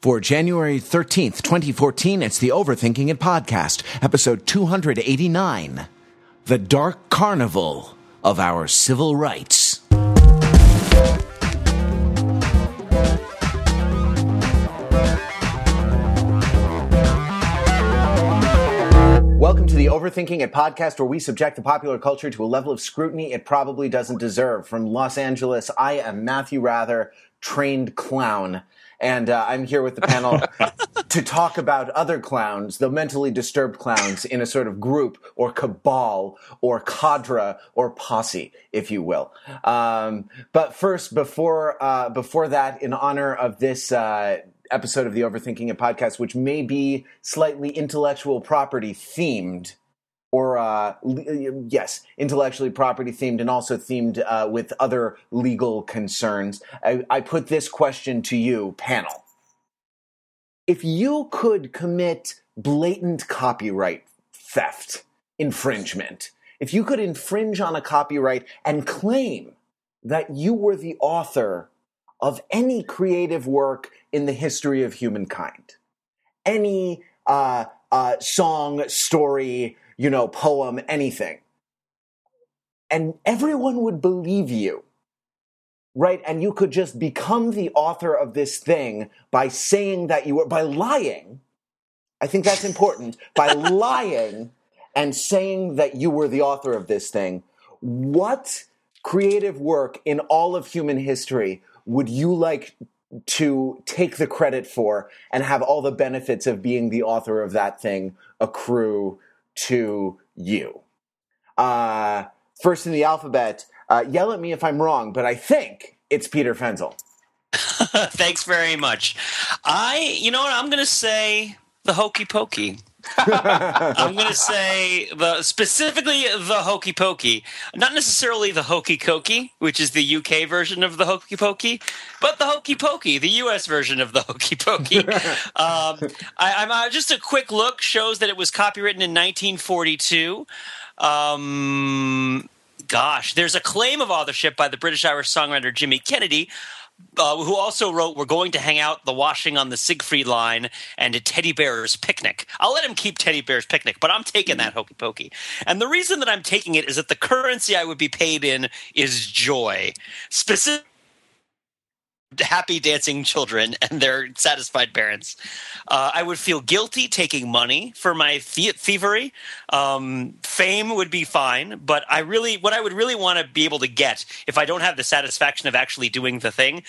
For January 13th, 2014, it's the Overthinking It podcast, episode 289 The Dark Carnival of Our Civil Rights. Welcome to the Overthinking It podcast, where we subject the popular culture to a level of scrutiny it probably doesn't deserve. From Los Angeles, I am Matthew Wrather, trained clown and uh, I'm here with the panel to talk about other clowns, the mentally disturbed clowns, in a sort of group or cabal or cadre or posse, if you will. Um, but first, before uh, before that, in honor of this. Uh, episode of the Overthinking It podcast, which may be slightly intellectual property themed, or uh, yes, intellectually property themed and also themed uh, with other legal concerns. I, I put this question to you, panel. If you could commit blatant copyright theft, infringement, if you could infringe on a copyright and claim that you were the author of any creative work in the history of humankind, any uh, uh, song, story, you know, poem, anything. And everyone would believe you, right? And you could just become the author of this thing by saying that you were, by lying. I think that's important. by lying and saying that you were the author of this thing. What creative work in all of human history would you like to take the credit for and have all the benefits of being the author of that thing accrue to you. Uh, first in the alphabet, uh, yell at me if I'm wrong, but I think it's Peter Fenzel. Thanks very much. I, you know what, I'm going to say the hokey pokey. I'm going to say the specifically the hokey pokey, not necessarily the hokey cokey, which is the UK version of the hokey pokey, but the hokey pokey, the US version of the hokey pokey. um, I, am uh, just a quick look shows that it was copywritten in 1942. Um, gosh, there's a claim of authorship by the British Irish songwriter Jimmy Kennedy, uh, who also wrote "We're going to hang out the washing on the Siegfried line" and a Teddy Bear's Picnic. I'll let him keep Teddy Bear's Picnic, but I'm taking that hokey pokey. And the reason that I'm taking it is that the currency I would be paid in is joy. Specific happy dancing children and their satisfied parents. Uh, I would feel guilty taking money for my thievery. Um, fame would be fine, but I really, what I would really want to be able to get if I don't have the satisfaction of actually doing the thing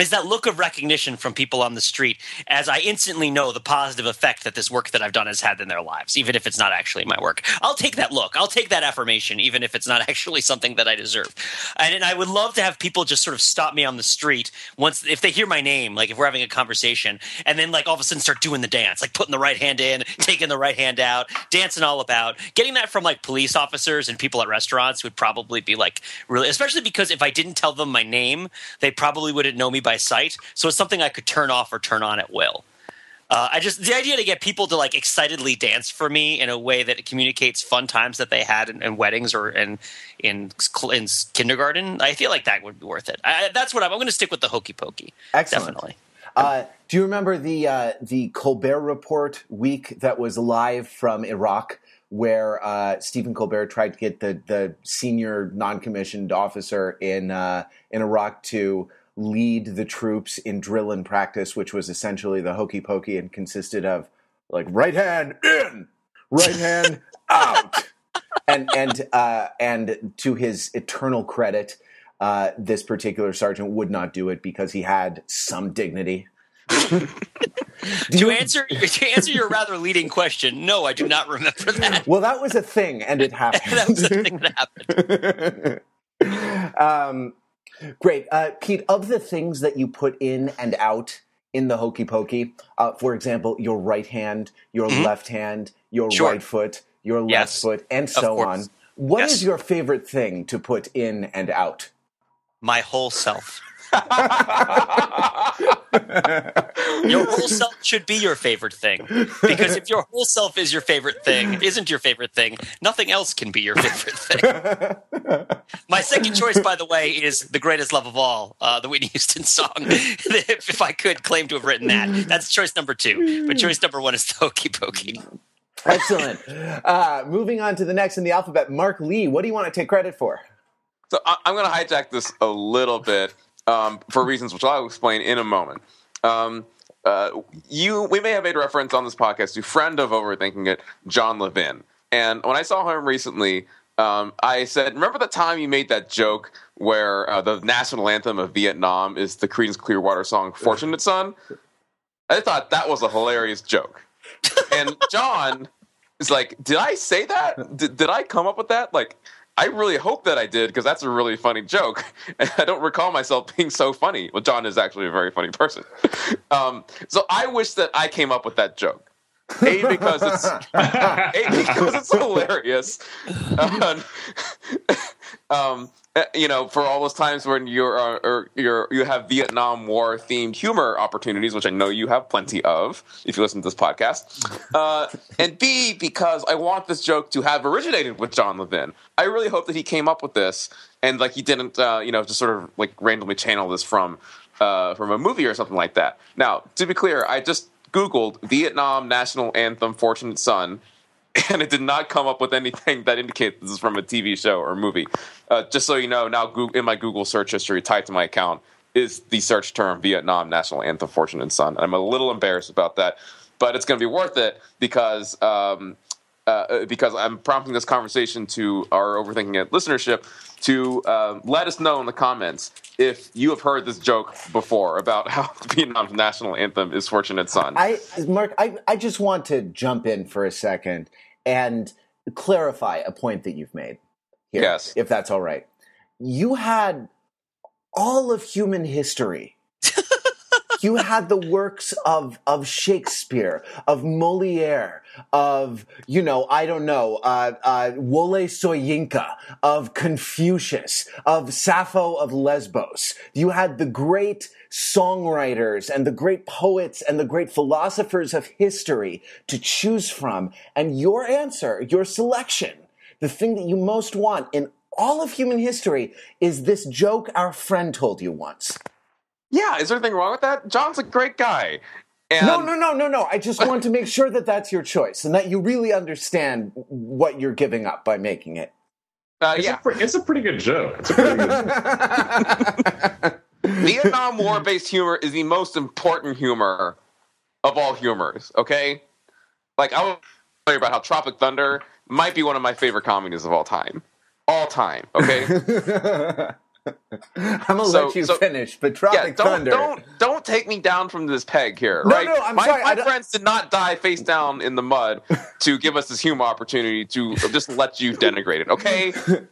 is that look of recognition from people on the street as I instantly know the positive effect that this work that I've done has had in their lives, even if it's not actually my work. I'll take that look. I'll take that affirmation, even if it's not actually something that I deserve. And, and I would love to have people just sort of stop me on the street once, if they hear my name, like if we're having a conversation, and then like all of a sudden start doing the dance, like putting the right hand in, taking the right hand out, dancing all about. Getting that from like police officers and people at restaurants would probably be like really, especially because if I didn't tell them my name, they probably wouldn't know me by sight. So it's something I could turn off or turn on at will. Uh, I just the idea to get people to like excitedly dance for me in a way that communicates fun times that they had in, in weddings or in, in in kindergarten. I feel like that would be worth it. I, that's what I'm, I'm going to stick with the hokey pokey. Excellent. Definitely. Uh, do you remember the uh, the Colbert Report week that was live from Iraq? where uh, Stephen Colbert tried to get the the senior non commissioned officer in uh, in Iraq to lead the troops in drill and practice, which was essentially the hokey pokey and consisted of like right hand in, right hand out. And and uh, and to his eternal credit, uh, this particular sergeant would not do it because he had some dignity. to answer to answer your rather leading question, no, I do not remember that. Well, that was a thing, and it happened. that was a thing that happened. um, Great. Uh, Pete, of the things that you put in and out in the hokey pokey, uh, for example, your right hand, your mm-hmm. left hand, your sure. right foot, your left yes. foot, and so on, What yes. is your favorite thing to put in and out? My whole self. your whole self should be your favorite thing. Because if your whole self is your favorite thing, isn't your favorite thing, nothing else can be your favorite thing. My second choice, by the way, is The Greatest Love of All, uh, the Whitney Houston song. if, if I could claim to have written that, that's choice number two. But choice number one is the Hokey Pokey. Excellent. Uh, moving on to the next in the alphabet, Mark Lee. What do you want to take credit for? So I- I'm going to hijack this a little bit um, for reasons which I'll explain in a moment. Um, uh, you, we may have made reference on this podcast to friend of Overthinking It, John Levin. And when I saw him recently, um, I said, "Remember the time you made that joke where uh, the national anthem of Vietnam is the Creedence Clearwater song "Fortunate Son"?" I thought that was a hilarious joke. And John is like, "Did I say that? Did, did I come up with that?" Like, I really hope that I did because that's a really funny joke. And I don't recall myself being so funny. Well, John is actually a very funny person. Um, so I wish that I came up with that joke. A because it's A because it's hilarious. Um, um, you know, for all those times when you're uh, or you're you have Vietnam War themed humor opportunities, which I know you have plenty of if you listen to this podcast. Uh, and B because I want this joke to have originated with John Levin. I really hope that he came up with this and like he didn't, uh, you know, just sort of like randomly channel this from uh, from a movie or something like that. Now, to be clear, I just Googled Vietnam national anthem "Fortunate Son." and it did not come up with anything that indicates this is from a TV show or movie. Uh, just so you know, now in my Google search history, tied to my account, is the search term Vietnam National Anthem Fortunate Son. I'm a little embarrassed about that, but it's going to be worth it because um, uh, because I'm prompting this conversation to our overthinking it listenership to uh, let us know in the comments if you have heard this joke before about how Vietnam's national anthem is "Fortunate Son." I, Mark, I, I just want to jump in for a second and clarify a point that you've made here, yes. if that's all right. You had all of human history. you had the works of of Shakespeare, of Moliere, of you know, I don't know, uh, uh, Wole Soyinka, of Confucius, of Sappho of Lesbos. You had the great songwriters and the great poets and the great philosophers of history to choose from. And your answer, your selection, the thing that you most want in all of human history is this joke our friend told you once. Yeah, is there anything wrong with that? John's a great guy. And no, no, no, no, no. I just want to make sure that that's your choice and that you really understand what you're giving up by making it. Uh, it's yeah, a, it's a pretty good joke. It's a pretty good. Vietnam War based humor is the most important humor of all humors. Okay, like I will tell you about how Tropic Thunder might be one of my favorite comedies of all time, all time. Okay. I'm gonna so, let you so, finish, but Tropic yeah, don't, Thunder. Don't don't take me down from this peg here, no, right? No, I'm my, sorry. My friends did not die face down in the mud to give us this humor opportunity to just let you denigrate it, okay?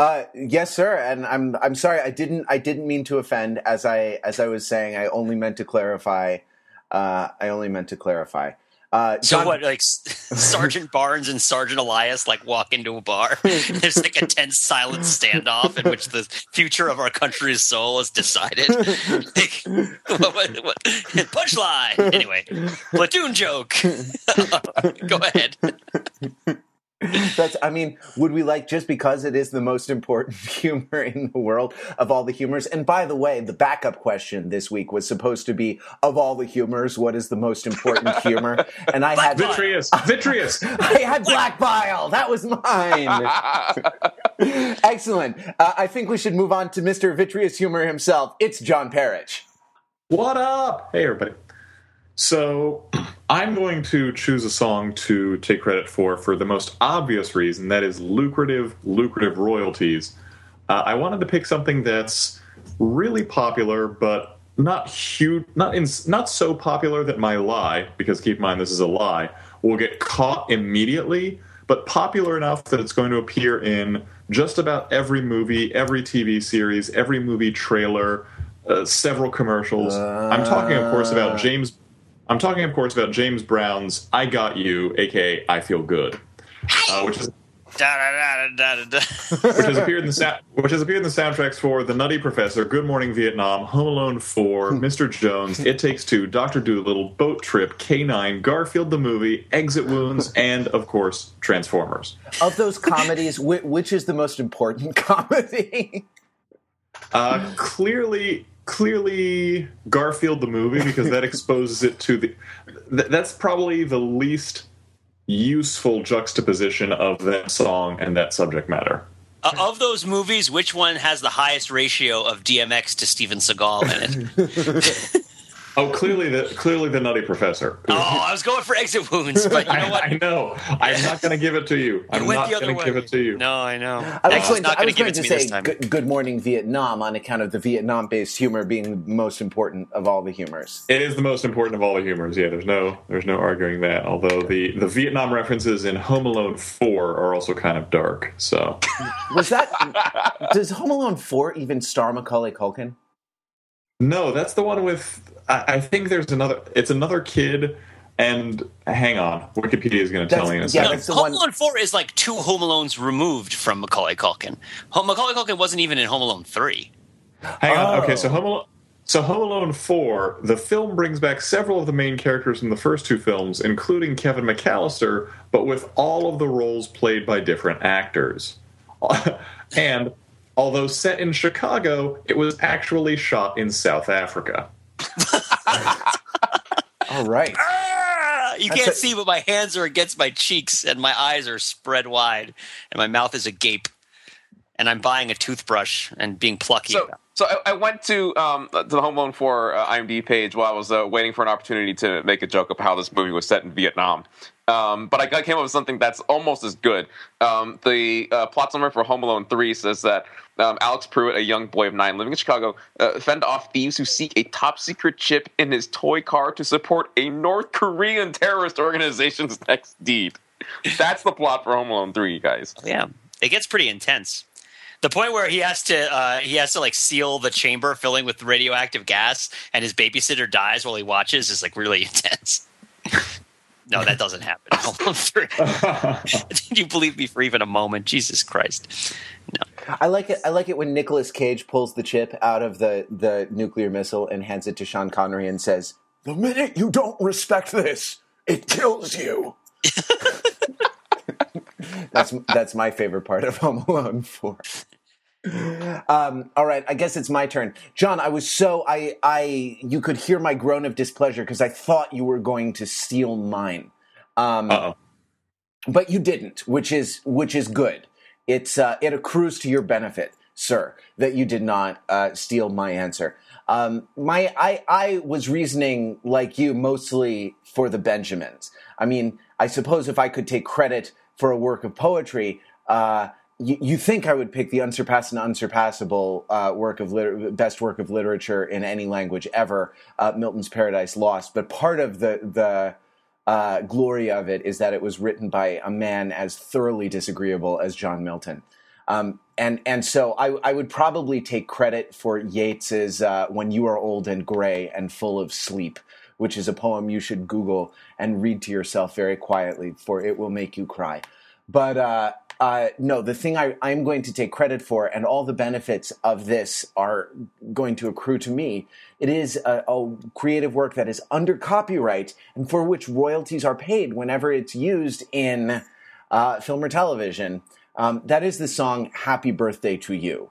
Uh, yes, sir. And I'm I'm sorry. I didn't I didn't mean to offend. As I as I was saying, I only meant to clarify. Uh, I only meant to clarify. Uh, John, so what, like Sergeant Barnes and Sergeant Elias, like walk into a bar. There's like a tense, silent standoff in which the future of our country's soul is decided. like, what, what, what, punchline. Anyway, platoon joke. Go ahead. That's, I mean, would we like just because it is the most important humor in the world of all the humors? And by the way, the backup question this week was supposed to be of all the humors, what is the most important humor? And I had vitreous, vitreous. I had black bile. That was mine. Excellent. Uh, I think we should move on to Mr. Vitreous Humor himself. It's John Perich. What up? Hey, everybody. So I'm going to choose a song to take credit for for the most obvious reason that is lucrative, lucrative royalties. Uh, I wanted to pick something that's really popular, but not huge, not in, not so popular that my lie, because keep in mind this is a lie, will get caught immediately, but popular enough that it's going to appear in just about every movie, every TV series, every movie trailer, uh, several commercials. Uh... I'm talking, of course, about James I'm talking, of course, about James Brown's "I Got You," aka "I Feel Good," uh, which is Da, da, da, da, da, which has appeared in the sa- which has appeared in the soundtracks for The Nutty Professor, Good Morning Vietnam, Home Alone 4, Mr. Jones, It Takes Two, Doctor Dolittle, Boat Trip, K9, Garfield the Movie, Exit Wounds, and of course Transformers. Of those comedies, which is the most important comedy? Uh, clearly, clearly Garfield the movie because that exposes it to the. Th- that's probably the least useful juxtaposition of that song and that subject matter. Uh, of those movies, which one has the highest ratio of DMX to Steven Seagal in it? Oh, clearly the clearly the Nutty Professor. oh, I was going for exit wounds, but you know I, what? I know. I'm not going to give it to you. I'm went not going to give it to you. No, I know. I was going, not I was to give going it to to me this say time. good, good Morning Vietnam on account of the Vietnam based humor being the most important of all the humors. It is the most important of all the humors. Yeah, there's no there's no arguing that. Although the the Vietnam references in Home Alone 4 are also kind of dark. So Was that. does Home Alone 4 even star Macaulay Culkin? no, that's the one with. I, I think there's another. It's another kid. And hang on, Wikipedia is going to tell That's- me in a yeah, second. No, Home one- Alone 4 is like two Home Alones removed from Macaulay Culkin. Home, Macaulay Culkin wasn't even in Home Alone 3. Hang on. Oh. Okay, so oh. Home Alone. So Home Alone 4, the film brings back several of the main characters from the first two films, including Kevin McAllister, but with all of the roles played by different actors. and although set in Chicago, it was actually shot in South Africa. All right. Ah, you That's can't a- see, but my hands are against my cheeks, and my eyes are spread wide, and my mouth is agape. And I'm buying a toothbrush and being plucky. So, so I, I went to um, to the Home Alone 4 uh, IMDb page while I was uh, waiting for an opportunity to make a joke about how this movie was set in Vietnam. Um, but I got- came up with something that's almost as good. Um, the uh, plot summary for Home Alone 3 says that um, Alex Pruitt, a young boy of nine living in Chicago, uh, fend off thieves who seek a top secret chip in his toy car to support a North Korean terrorist organization's next deed. That's the plot for Home Alone 3, you guys. yeah, it gets pretty intense. The point where he has to uh, he has to like seal the chamber filling with radioactive gas, and his babysitter dies while he watches is like really intense. no, that doesn't happen. Home Alone three. Did you believe me for even a moment? Jesus Christ! No. I like it. I like it when Nicolas Cage pulls the chip out of the, the nuclear missile and hands it to Sean Connery and says, The minute you don't respect this, it kills you. that's that's my favorite part of Home Alone 4. Um, all right, I guess it's my turn. John, I was so I I you could hear my groan of displeasure because I thought you were going to steal mine. Um, but you didn't, which is which is good. It's uh, it accrues to your benefit, sir, that you did not uh, steal my answer. Um, my I I was reasoning like you mostly for the Benjamins. I mean, I suppose if I could take credit for a work of poetry, uh, you, you think I would pick the unsurpassed and unsurpassable uh, work of best work of literature in any language ever, uh, Milton's Paradise Lost. But part of the the uh, glory of it is that it was written by a man as thoroughly disagreeable as John Milton. Um, and and so I, I would probably take credit for Yeats's uh, "When You Are Old and Gray and Full of Sleep," which is a poem you should Google and read to yourself very quietly, for it will make you cry. But uh, uh, no, the thing I, I'm going to take credit for, and all the benefits of this are going to accrue to me. It is a, a creative work that is under copyright and for which royalties are paid whenever it's used in uh, film or television. Um, that is the song "Happy Birthday to You,"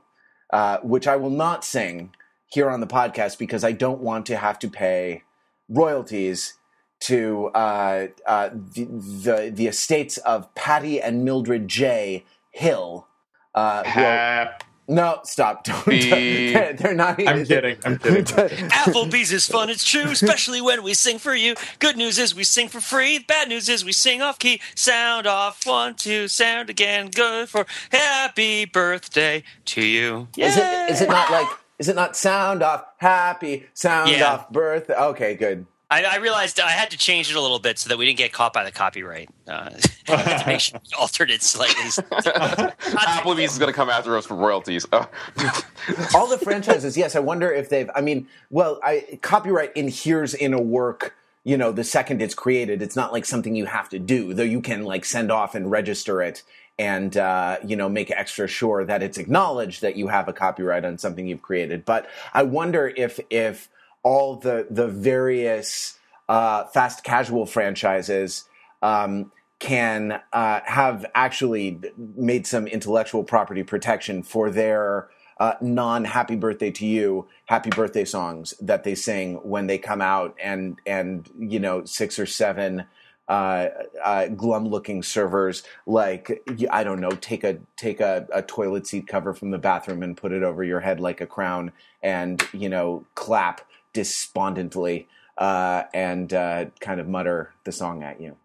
uh, which I will not sing here on the podcast because I don't want to have to pay royalties to uh, uh, the, the the estates of Patty and Mildred J. Hill. Uh, who are- no, stop! Don't. Be- They're, they're not. I'm kidding. I'm kidding. Applebee's is fun, it's true, especially when we sing for you. Good news is we sing for free. Bad news is we sing off key. Sound off, one, two, sound again. Good for happy birthday to you. Is it? Is it not like? Is it not sound off? Happy sound Yeah. off birth. Okay, good. I, I realized I had to change it a little bit so that we didn't get caught by the copyright. Uh, I had to make sure we altered it slightly. Applebee's is going to come after us for royalties. Uh, All the franchises. Yes, I wonder if they've. I mean, well, I, copyright adheres in a work. You know, the second it's created, it's not like something you have to do, though. You can like send off and register it and uh, you know make extra sure that it's acknowledged that you have a copyright on something you've created. But I wonder if if all the the various uh, fast casual franchises um, can uh, have actually made some intellectual property protection for their uh, non happy birthday to you happy birthday songs that they sing when they come out and and you know six or seven uh, uh, glum looking servers like I don't know take a take a, a, toilet seat cover from the bathroom and put it over your head like a crown and you know clap despondently uh, and uh, kind of mutter the song at you.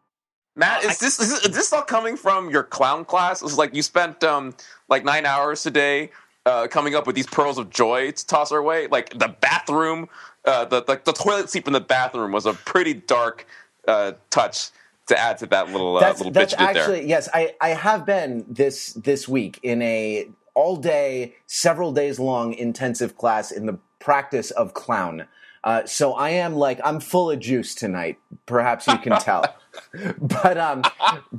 Matt, is this, is this all coming from your clown class? It's like you spent um, like nine hours today uh, coming up with these pearls of joy to toss our way. Like the bathroom, uh, the, the, the toilet seat in the bathroom was a pretty dark uh, touch to add to that little uh, that's, little that's bitch actually there. yes. I I have been this this week in a all day, several days long intensive class in the practice of clown. Uh, so I am like I'm full of juice tonight. Perhaps you can tell, but um,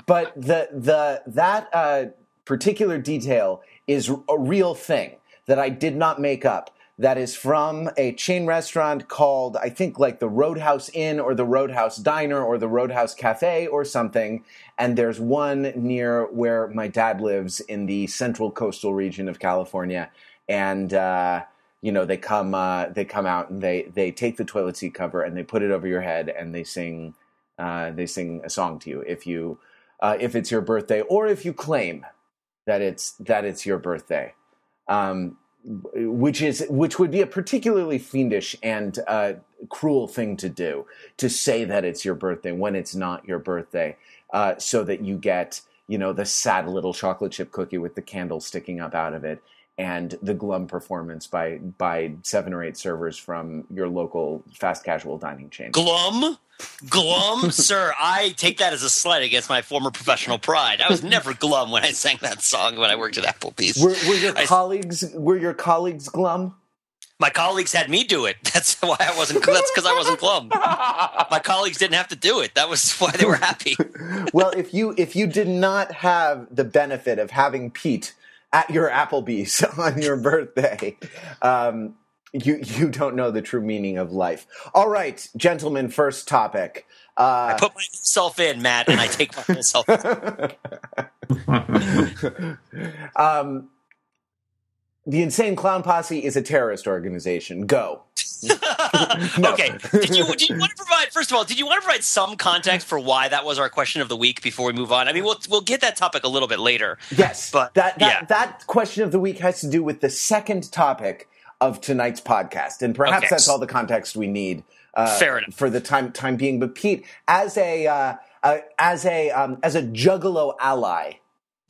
but the the that uh, particular detail is a real thing that I did not make up. That is from a chain restaurant called, I think, like the Roadhouse Inn or the Roadhouse Diner or the Roadhouse Cafe or something. And there's one near where my dad lives in the central coastal region of California. And, uh, you know, they come, uh, they come out and they, they take the toilet seat cover and they put it over your head and they sing, uh, they sing a song to you if you, uh, if it's your birthday or if you claim that it's that it's your birthday, um, which is which would be a particularly fiendish and uh, cruel thing to do to say that it's your birthday when it's not your birthday, uh, so that you get you know the sad little chocolate chip cookie with the candle sticking up out of it and the glum performance by by seven or eight servers from your local fast casual dining chain. Glum, glum, sir. I take that as a slight against my former professional pride. I was never glum when I sang that song when I worked at Applebee's. Were, were your I, colleagues were your colleagues glum? My colleagues had me do it. That's why I wasn't. That's because I wasn't glum. My colleagues didn't have to do it. That was why they were happy. well, if you if you did not have the benefit of having Pete at your Applebee's on your birthday. Um, you you don't know the true meaning of life. All right, gentlemen. First topic. Uh, I put myself in, Matt, and I take myself. um, the Insane Clown Posse is a terrorist organization. Go. No. Okay. Did you, did you want to provide first of all? Did you want to provide some context for why that was our question of the week before we move on? I mean, we'll we'll get that topic a little bit later. Yes, but that that, yeah. that question of the week has to do with the second topic of tonight's podcast, and perhaps Okay. that's all the context we need. Uh, Fair enough. for the time time being. But Pete, as a uh, uh, as a um, as a Juggalo ally,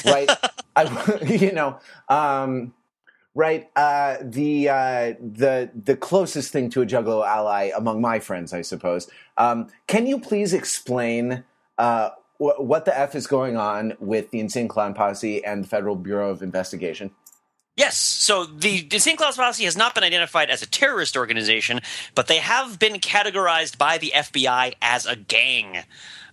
right? I, you know. Um, Right, uh, the uh, the the closest thing to a Juggalo ally among my friends, I suppose. Um, can you please explain uh, wh- what the f is going on with the Insane Clown Posse and the Federal Bureau of Investigation? Yes. So the Insane Clown Posse has not been identified as a terrorist organization, but they have been categorized by the FBI as a gang.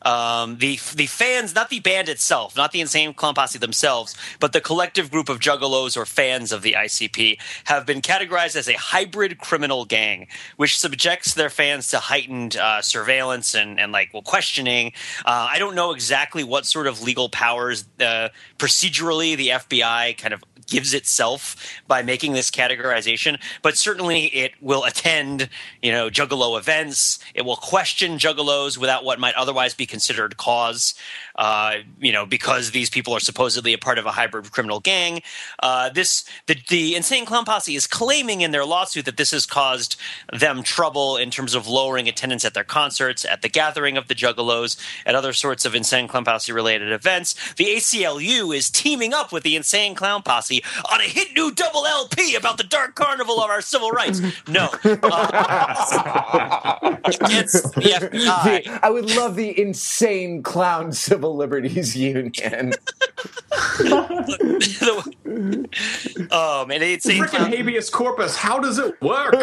Um, the the fans, not the band itself, not the Insane Clown Posse themselves, but the collective group of juggalos or fans of the ICP have been categorized as a hybrid criminal gang, which subjects their fans to heightened uh, surveillance and, and like well questioning. Uh, I don't know exactly what sort of legal powers uh, procedurally the FBI kind of gives itself by making this categorization, but certainly it will attend, you know, juggalo events. It will question juggalos without what might otherwise be considered cause, uh, you know, because these people are supposedly a part of a hybrid criminal gang. Uh, this the, the insane clown posse is claiming in their lawsuit that this has caused them trouble in terms of lowering attendance at their concerts, at the gathering of the juggalos, at other sorts of insane clown posse related events. The ACLU is teaming up with the insane clown posse on a hit new double LP about the dark carnival of our civil rights. No, uh, against the FBI. I would love the Insane Insane clown Civil Liberties Union. oh man, the insane Freaking clown. habeas corpus. How does it work?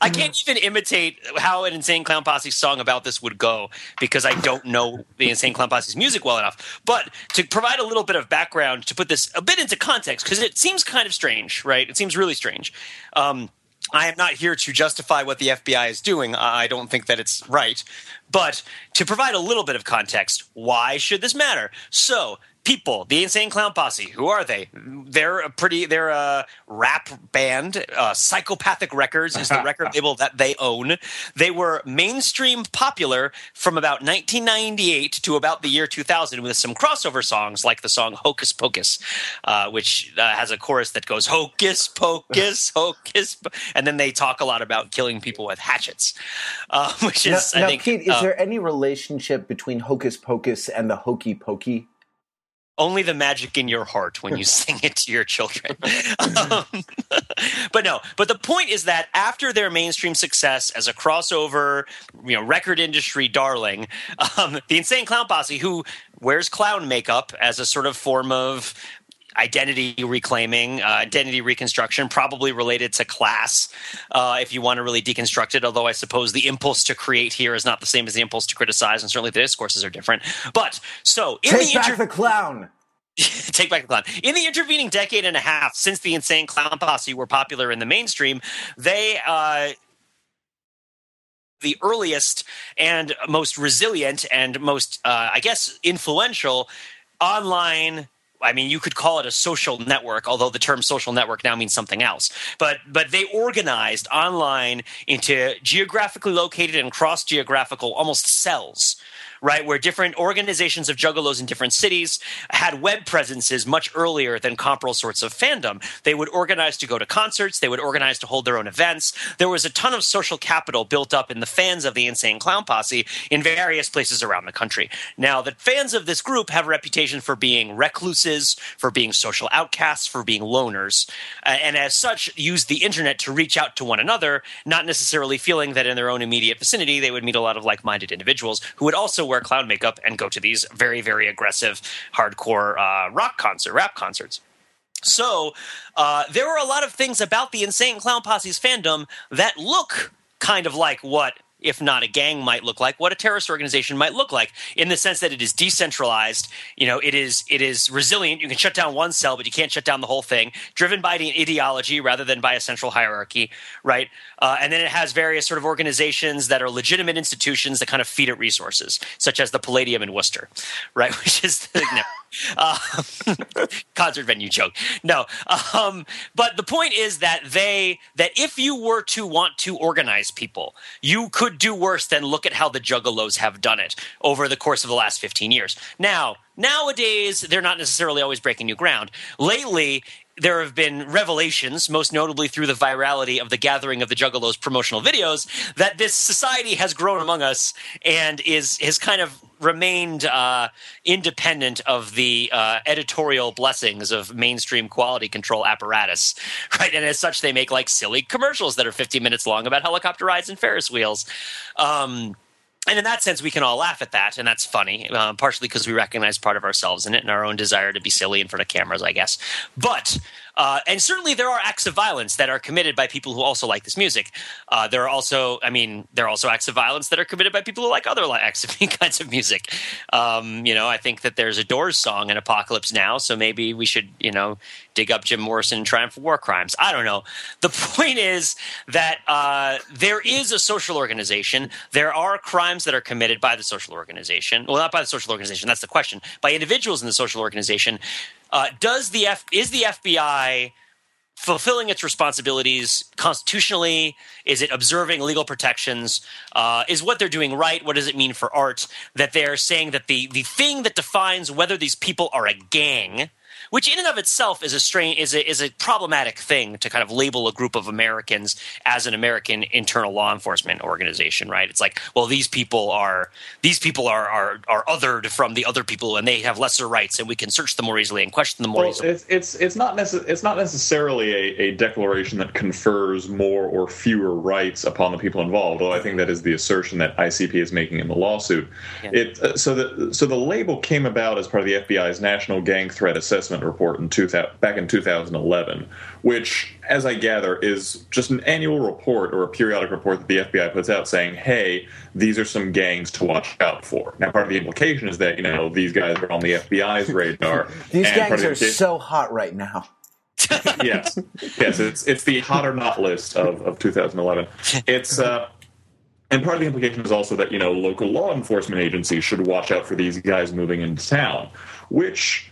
I can't even imitate how an Insane Clown Posse song about this would go because I don't know the Insane Clown Posse's music well enough. But to provide a little bit of background to put this a bit into context, because it seems kind of strange, right? It seems really strange. Um, I am not here to justify what the FBI is doing. I don't think that it's right. But to provide a little bit of context, why should this matter? So, people, the Insane Clown Posse, who are they? They're a pretty, they're a rap band. Uh, Psychopathic Records is the record label that they own. They were mainstream popular from about 1998 to about the year 2000 with some crossover songs like the song Hocus Pocus, uh, which uh, has a chorus that goes Hocus Pocus, Hocus, po-" and then they talk a lot about killing people with hatchets, uh, which Now, is, I now, think, Pete, is uh, there any relationship between Hocus Pocus and the Hokey Pokey? Only the magic in your heart when you sing it to your children. um, but no, but the point is that after their mainstream success as a crossover, you know, record industry darling, um, the Insane Clown Posse, who wears clown makeup as a sort of form of identity reclaiming, uh, identity reconstruction, probably related to class, uh, if you want to really deconstruct it. Although I suppose the impulse to create here is not the same as the impulse to criticize, and certainly the discourses are different. But so in Take the back inter- the clown. Take back the clown. In the intervening decade and a half since the Insane Clown Posse were popular in the mainstream, they uh, the earliest and most resilient and most, uh, I guess, influential online. I mean, you could call it a social network, although the term social network now means something else. But but they organized online into geographically located and cross geographical almost cells right? Where different organizations of juggalos in different cities had web presences much earlier than comparable sorts of fandom. They would organize to go to concerts, they would organize to hold their own events. There was a ton of social capital built up in the fans of the Insane Clown Posse in various places around the country. Now, the fans of this group have a reputation for being recluses, for being social outcasts, for being loners, uh, and as such, use the internet to reach out to one another, not necessarily feeling that in their own immediate vicinity they would meet a lot of like minded individuals who would also wear clown makeup and go to these very, very aggressive, hardcore uh, rock concert, rap concerts. So uh, there were a lot of things about the Insane Clown Posse's fandom that look kind of like what if not a gang might look like what a terrorist organization might look like in the sense that it is decentralized you know it is it is resilient you can shut down one cell but you can't shut down the whole thing driven by the ideology rather than by a central hierarchy right uh, and then it has various sort of organizations that are legitimate institutions that kind of feed it resources such as the palladium in worcester right which is the. Uh, concert venue joke. No, um, but the point is that they that if you were to want to organize people, you could do worse than look at how the Juggalos have done it over the course of the last fifteen years. Now, nowadays, they're not necessarily always breaking new ground. Lately, there have been revelations, most notably through the virality of the gathering of the Juggalos promotional videos, that this society has grown among us and is has kind of remained uh, independent of the uh, editorial blessings of mainstream quality control apparatus, right? And as such, they make like silly commercials that are 15 minutes long about helicopter rides and Ferris wheels. Um, and in that sense, we can all laugh at that, and that's funny, uh, partially because we recognize part of ourselves in it and our own desire to be silly in front of cameras, I guess. But uh, and certainly there are acts of violence that are committed by people who also like this music. Uh, there are also, I mean, there are also acts of violence that are committed by people who like other acts of kinds of music. Um, you know, I think that there's a Doors song in Apocalypse Now, so maybe we should, you know, dig up Jim Morrison and Triumph for War Crimes. I don't know. The point is that uh, there is a social organization. There are crimes that are committed by the social organization. Well, not by the social organization. That's the question. By individuals in the social organization. Uh, does the F is the FBI fulfilling its responsibilities constitutionally? Is it observing legal protections? Uh, is what they're doing right? What does it mean for art? That they're saying that the the thing that defines whether these people are a gang which in and of itself is a strain is a is a problematic thing to kind of label a group of Americans as an American internal law enforcement organization, right? It's like, well, these people are these people are are are othered from the other people, and they have lesser rights, and we can search them more easily and question them more Well, easily. it's it's it's not necess- it's not necessarily a, a declaration that confers more or fewer rights upon the people involved. Although I think that is the assertion that ICP is making in the lawsuit. Yeah. It uh, so the so the label came about as part of the FBI's National Gang Threat Assessment enforcement report in 2000, back in 2011, which, as I gather, is just an annual report or a periodic report that the FBI puts out saying, "Hey, these are some gangs to watch out for." Now, part of the implication is that you know these guys are on the FBI's radar. These gangs of are the- so hot right now. yes, yes, it's it's the hot or not list of, of 2011. It's uh, and part of the implication is also that you know local law enforcement agencies should watch out for these guys moving into town, which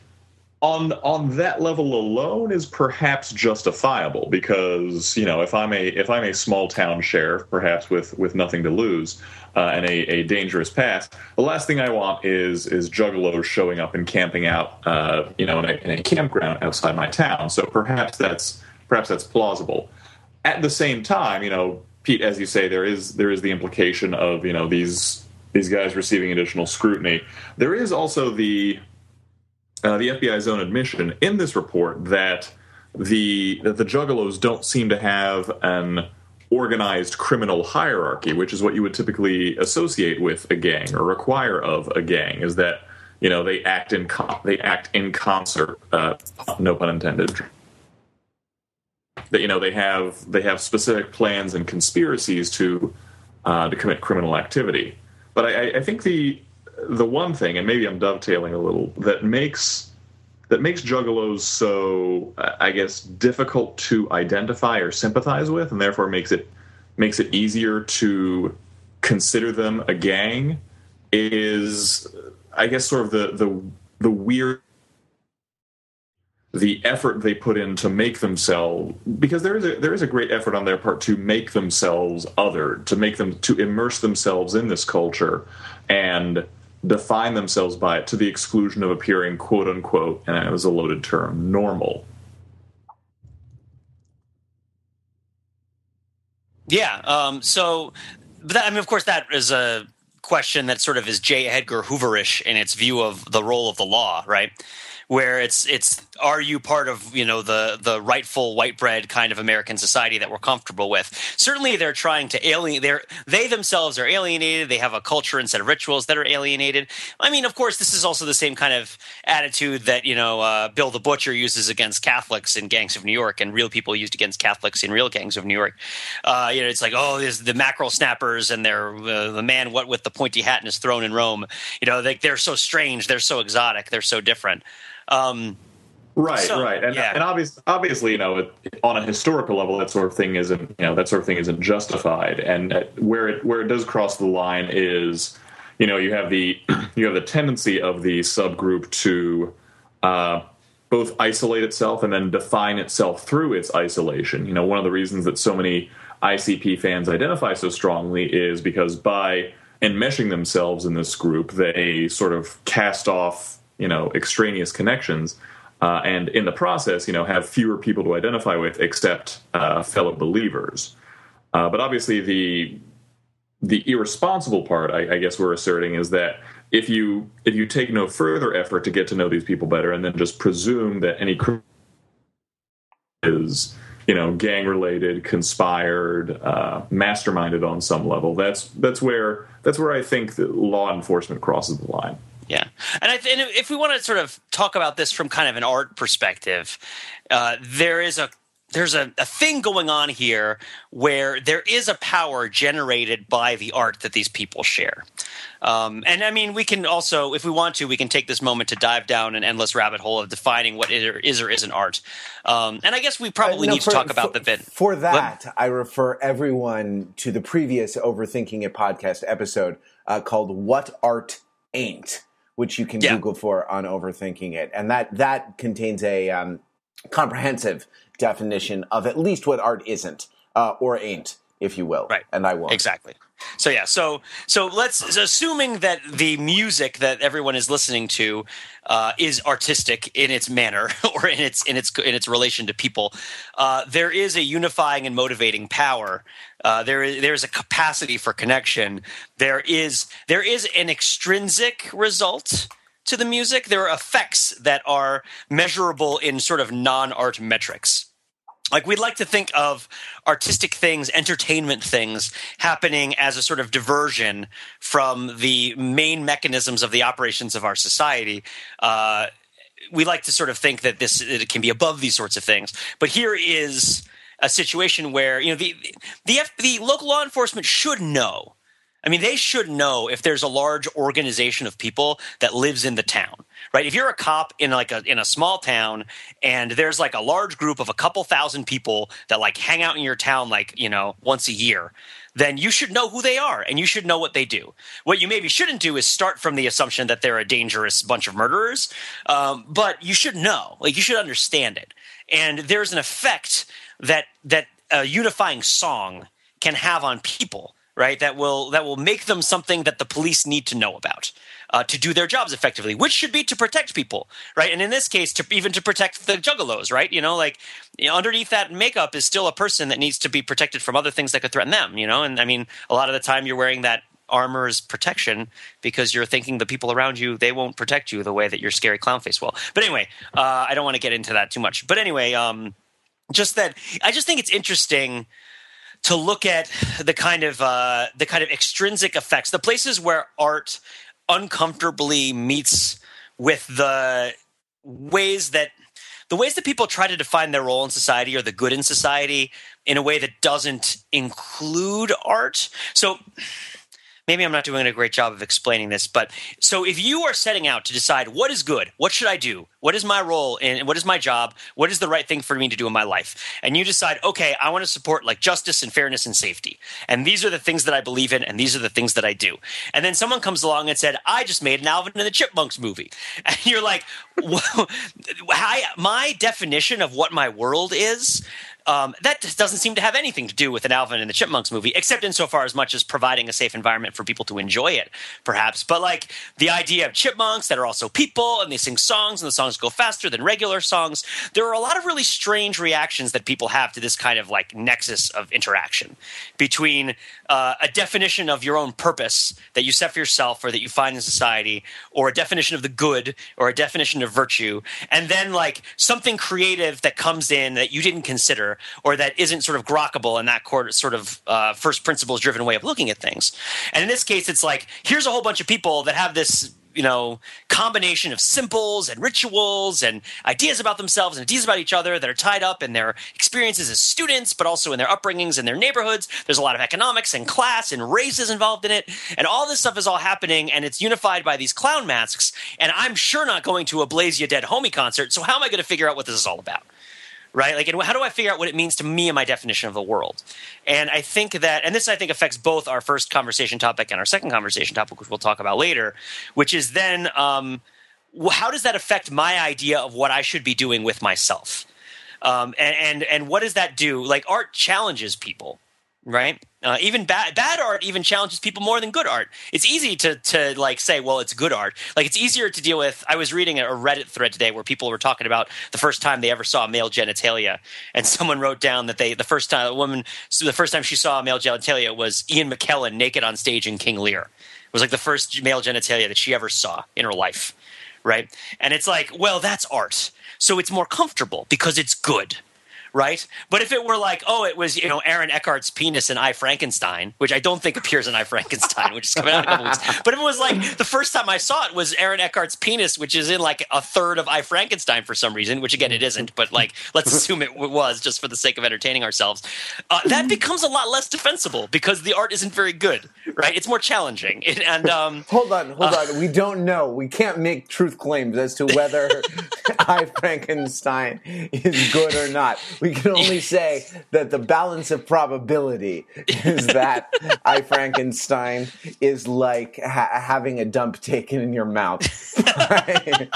on on that level alone is perhaps justifiable because you know if I'm a if I'm a small town sheriff, perhaps with with nothing to lose. Uh, and a, a dangerous past. The last thing I want is is juggalos showing up and camping out, uh, you know, in a, in a campground outside my town. So perhaps that's perhaps that's plausible. At the same time, you know, Pete, as you say, there is there is the implication of you know these these guys receiving additional scrutiny. There is also the uh, the FBI's own admission in this report that the that the juggalos don't seem to have an organized criminal hierarchy, which is what you would typically associate with a gang or require of a gang, is that you know they act in they act in concert. Uh, no pun intended. That you know they have they have specific plans and conspiracies to uh, to commit criminal activity. But I, I think the the one thing, and maybe I'm dovetailing a little, that makes that makes juggalos so I guess difficult to identify or sympathize with, and therefore makes it makes it easier to consider them a gang is I guess sort of the the the weird the effort they put in to make themselves because there is a there is a great effort on their part to make themselves other to make them to immerse themselves in this culture and define themselves by it to the exclusion of appearing quote unquote and it was a loaded term normal Yeah. Um, so, but that, I mean, of course, that is a question that sort of is J. Edgar Hooverish in its view of the role of the law, right? Where it's it's are you part of you know the the rightful white bread kind of American society that we're comfortable with? Certainly, they're trying to alienate. They're they themselves are alienated. They have a culture and set of rituals that are alienated. I mean, of course, this is also the same kind of attitude that you know uh, Bill the Butcher uses against Catholics in Gangs of New York, and real people used against Catholics in real Gangs of New York. Uh, you know, it's like oh, there's the mackerel snappers and they're uh, the man what with the pointy hat and his throne in Rome. You know, they, they're so strange, they're so exotic, they're so different. Um, right So, right and, yeah. and obvious, obviously you know on a historical level that sort of thing isn't you know that sort of thing isn't justified and uh, where it where it does cross the line is you know you have the you have the tendency of the subgroup to uh, both isolate itself and then define itself through its isolation. You know, one of the reasons that so many ICP fans identify so strongly is because by enmeshing themselves in this group, they sort of cast off, you know, extraneous connections. Uh, and in the process, you know, have fewer people to identify with except uh, fellow believers. Uh, but obviously, the the irresponsible part, I, I guess we're asserting, is that if you if you take no further effort to get to know these people better, and then just presume that any is you know gang related, conspired, uh, masterminded on some level, that's that's where that's where I think that law enforcement crosses the line. Yeah, and, I th- and if we want to sort of talk about this from kind of an art perspective, uh, there is a there's a, a thing going on here where there is a power generated by the art that these people share. Um, and I mean, we can also, if we want to, we can take this moment to dive down an endless rabbit hole of defining what is or, is or isn't art. Um, and I guess we probably Uh, no, need for- to talk about for, the bit. For that, I refer everyone to the previous Overthinking It podcast episode uh, called "What Art Ain't," which you can Yeah. Google for on Overthinking It, and that that contains a um, comprehensive definition of at least what art isn't uh, or ain't, if you will. Right. And I won't. Exactly. So yeah, so so let's so assuming that the music that everyone is listening to uh, is artistic in its manner or in its in its in its relation to people, uh, there is a unifying and motivating power. Uh, there is there's a capacity for connection. There is there is an extrinsic result to the music. There are effects that are measurable in sort of non-art metrics like we'd like to think of artistic things entertainment things happening as a sort of diversion from the main mechanisms of the operations of our society uh, we like to sort of think that this it can be above these sorts of things. But here is a situation where you know the the F, the local law enforcement should know. I mean, they should know if there's a large organization of people that lives in the town, right? If you're a cop in like a in a small town and there's like a large group of a couple thousand people that like hang out in your town like you know once a year, then you should know who they are and you should know what they do. What you maybe shouldn't do is start from the assumption that they're a dangerous bunch of murderers, um, but you should know, like you should understand it. And there's an effect that that a unifying song can have on people right that will that will make them something that the police need to know about uh, to do their jobs effectively which should be to protect people right? And in this case to even to protect the juggalos right? You know like you know, underneath that makeup is still a person that needs to be protected from other things that could threaten them you know? And i mean a lot of the time you're wearing that armor as protection because you're thinking the people around you they won't protect you the way that your scary clown face will. But anyway uh, i don't want to get into that too much. But anyway um, just that I just think it's interesting to look at the kind of uh, the kind of extrinsic effects, the places where art uncomfortably meets with the ways that the ways that people try to define their role in society or the good in society in a way that doesn't include art. So maybe I'm not doing a great job of explaining this, but so if you are setting out to decide what is good, what should I do, what is my role and what is my job, what is the right thing for me to do in my life, and you decide, okay, I want to support like justice and fairness and safety, and these are the things that I believe in, and these are the things that I do, and then someone comes along and said, I just made an Alvin and the Chipmunks movie, and you're like, well, I, my definition of what my world is um, that doesn't seem to have anything to do with an Alvin and the Chipmunks movie, except insofar as much as providing a safe environment for people to enjoy it, perhaps. But like the idea of chipmunks that are also people and they sing songs and the songs go faster than regular songs, there are a lot of really strange reactions that people have to this kind of like nexus of interaction between uh, a definition of your own purpose that you set for yourself or that you find in society, or a definition of the good or a definition of virtue, and then like something creative that comes in that you didn't consider or that isn't sort of grokkable in that sort of uh, first principles driven way of looking at things. And in this case, it's like here's a whole bunch of people that have this you know combination of symbols and rituals and ideas about themselves and ideas about each other that are tied up in their experiences as students but also in their upbringings and their neighborhoods. There's a lot of economics and class and races involved in it. And all this stuff is all happening and it's unified by these clown masks. And i'm sure not going to a blaze dead homie concert. So how am i going to figure out what this is all about right? Like, and how do I figure out what it means to me and my definition of the world? And I think that, and this I think affects both our first conversation topic and our second conversation topic, which we'll talk about later, which is then um, how does that affect my idea of what I should be doing with myself? Um, and, and and what does that do? Like art challenges people, right? Uh, even bad bad art even challenges people more than good art. It's easy to to like say, well, it's good art. Like it's easier to deal with. I was reading a Reddit thread today where people were talking about the first time they ever saw male genitalia, and someone wrote down that they the first time a woman so the first time she saw male genitalia was Ian McKellen naked on stage in King Lear. It was like the first male genitalia that she ever saw in her life, right? And it's like, well, that's art, so it's more comfortable because it's good right? But if it were like, oh, it was you know Aaron Eckhart's penis in I Frankenstein, which I don't think appears in I Frankenstein, which is coming out in a couple weeks. But if it was like the first time I saw it was Aaron Eckhart's penis, which is in like a third of I Frankenstein for some reason, which again it isn't, but like let's assume it was just for the sake of entertaining ourselves. Uh, that becomes a lot less defensible because the art isn't very good, right? It's more challenging. It, and um, hold on, hold uh, on, we don't know. We can't make truth claims as to whether I Frankenstein is good or not. We we can only say that the balance of probability is that I Frankenstein is like ha- having a dump taken in your mouth.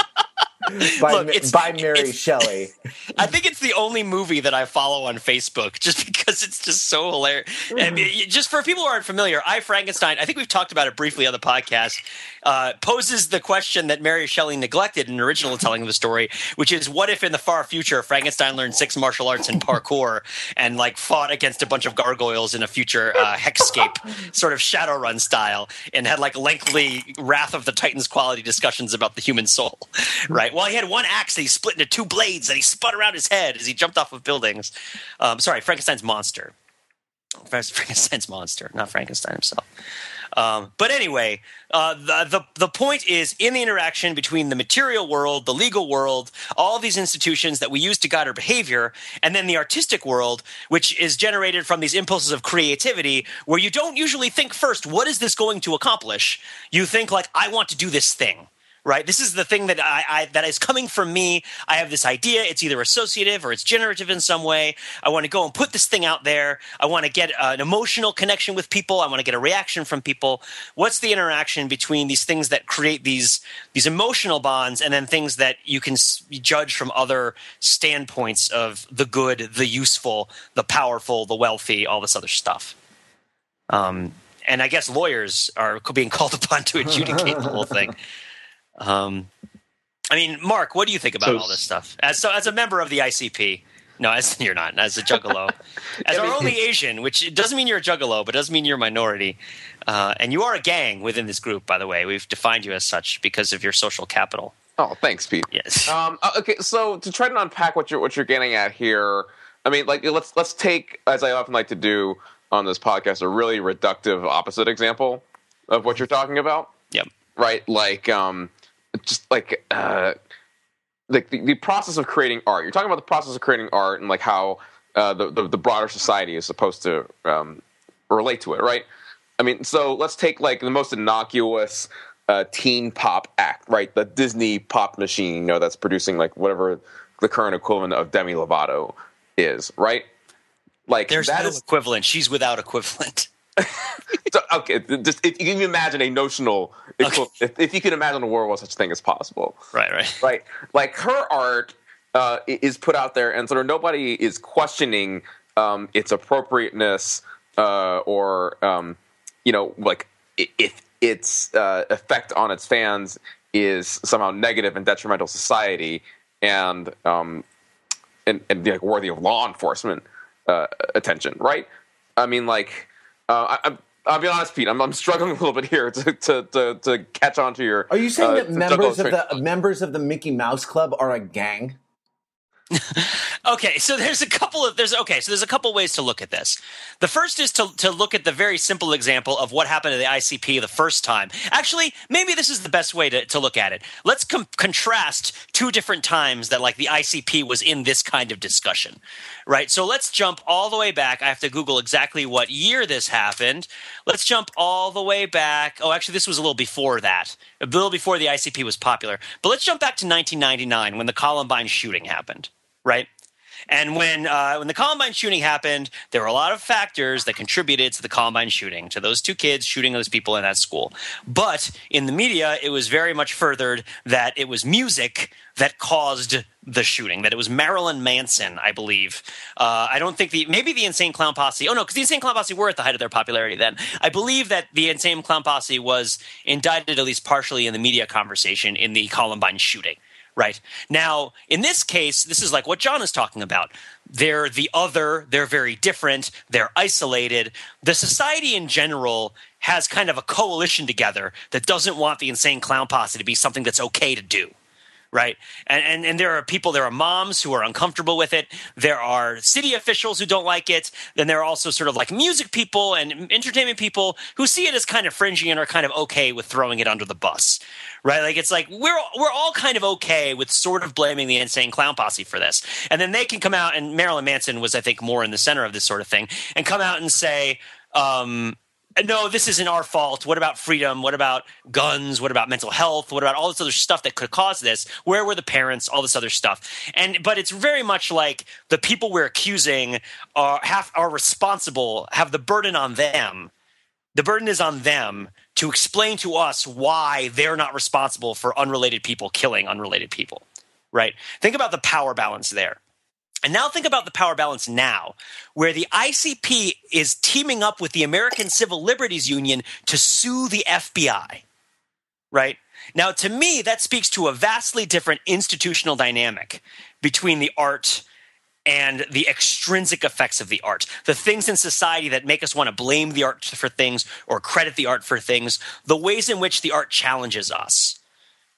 By, Look, by Mary Shelley. I think it's the only movie that I follow on Facebook just because it's just so hilarious. And just for people who aren't familiar, I Frankenstein, I think we've talked about it briefly on the podcast, uh, poses the question that Mary Shelley neglected in the original telling of the story, which is what if in the far future Frankenstein learned six martial arts and parkour and like fought against a bunch of gargoyles in a future uh, hexscape sort of Shadowrun style and had like lengthy Wrath of the Titans quality discussions about the human soul, right? Well, he had one axe that he split into two blades and he spun around his head as he jumped off of buildings. Um, sorry, Frankenstein's monster. Frankenstein's monster, not Frankenstein himself. Um, but anyway, uh, the, the the point is in the interaction between the material world, the legal world, all these institutions that we use to guide our behavior, and then the artistic world, which is generated from these impulses of creativity, where you don't usually think first, what is this going to accomplish? You think like, I want to do this thing right? This is the thing that I, I, that is coming from me. I have this idea. It's either associative or it's generative in some way. I want to go and put this thing out there. I want to get an emotional connection with people. I want to get a reaction from people. What's the interaction between these things that create these these emotional bonds and then things that you can judge from other standpoints of the good, the useful, the powerful, the wealthy, all this other stuff. Um, and I guess lawyers are being called upon to adjudicate the whole thing. Um, I mean, Mark, what do you think about so, all this stuff? As so, as a member of the ICP, no, as you're not. As a juggalo, as our only Asian, which doesn't mean you're a juggalo, but doesn't mean you're a minority. Uh, and you are a gang within this group, by the way. We've defined you as such because of your social capital. Oh, thanks, Pete. Yes. Um, uh, okay, so to try to unpack what you're what you're getting at here, I mean, like let's let's take, as I often like to do on this podcast, a really reductive opposite example of what you're talking about. Yep. Right, like um, just like uh, like the, the process of creating art. You're talking about the process of creating art and like how uh, the, the, the broader society is supposed to um, relate to it, right? I mean, so let's take like the most innocuous uh, teen pop act, right? The Disney pop machine, you know, that's producing like whatever the current equivalent of Demi Lovato is, right? Like there's no is, equivalent. She's without equivalent. so, okay, just if you can imagine a notional, okay. if, if, you can imagine a world where such a thing is possible, right, right, right. Like her art uh, is put out there, and sort of nobody is questioning um, its appropriateness uh, or um, you know, like if its uh, effect on its fans is somehow negative and detrimental to society, and um, and, and like worthy of law enforcement uh, attention, right? I mean, like uh, I, I'll be honest, Pete. I'm, I'm, struggling a little bit here to, to, to, to catch on to your. Are you saying uh, that members of the members of the Mickey Mouse Club are a gang? okay, so there's a couple of there's okay, so there's a couple ways to look at this. The first is to to look at the very simple example of what happened to the ICP the first time. Actually, maybe this is the best way to, to look at it. Let's com- contrast two different times that like the ICP was in this kind of discussion, right? So let's jump all the way back. I have to Google exactly what year this happened. Let's jump all the way back. Oh, actually, this was a little before that, a little before the ICP was popular. But let's jump back to 1999 when the Columbine shooting happened right? And when uh, when the Columbine shooting happened, there were a lot of factors that contributed to the Columbine shooting, to those two kids shooting those people in that school. But in the media, it was very much furthered that it was music that caused the shooting. That it was Marilyn Manson, I believe. Uh, I don't think the maybe the Insane Clown Posse. Oh no, because the Insane Clown Posse were at the height of their popularity then. I believe that the Insane Clown Posse was indicted at least partially in the media conversation in the Columbine shooting. Right. Now, in this case, this is like what John is talking about. They're the other, they're very different, they're isolated. The society in general has kind of a coalition together that doesn't want the insane clown posse to be something that's okay to do right? And, and and there are people, there are moms who are uncomfortable with it. There are city officials who don't like it. Then there are also sort of like music people and entertainment people who see it as kind of fringy and are kind of okay with throwing it under the bus, right? Like it's like we're we're all kind of okay with sort of blaming the insane clown posse for this, and then they can come out and Marilyn Manson was, I think, more in the center of this sort of thing, and come out and say. Um, no, this isn't our fault. What about freedom? What about guns? What about mental health? What about all this other stuff that could cause this? Where were the parents? All this other stuff. And but it's very much like the people we're accusing are have are responsible, have the burden on them. The burden is on them to explain to us why they're not responsible for unrelated people killing unrelated people. Right? Think about the power balance there. And now think about the power balance now, where the ICP is teaming up with the American Civil Liberties Union to sue the FBI. Right? Now, to me, that speaks to a vastly different institutional dynamic between the art and the extrinsic effects of the art. The things in society that make us want to blame the art for things or credit the art for things, the ways in which the art challenges us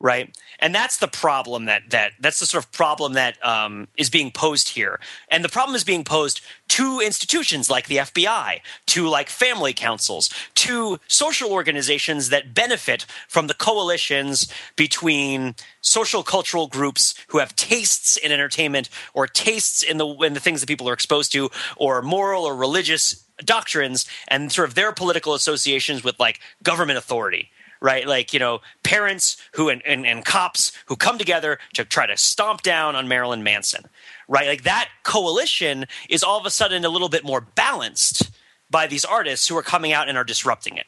right? And that's the problem that that that's the sort of problem that um, is being posed here. And the problem is being posed to institutions like the FBI, to like family councils, to social organizations that benefit from the coalitions between social cultural groups who have tastes in entertainment or tastes in the in the things that people are exposed to or moral or religious doctrines and sort of their political associations with like government authority right? Like, you know, parents who and, and, and, cops who come together to try to stomp down on Marilyn Manson, right? Like that coalition is all of a sudden a little bit more balanced by these artists who are coming out and are disrupting it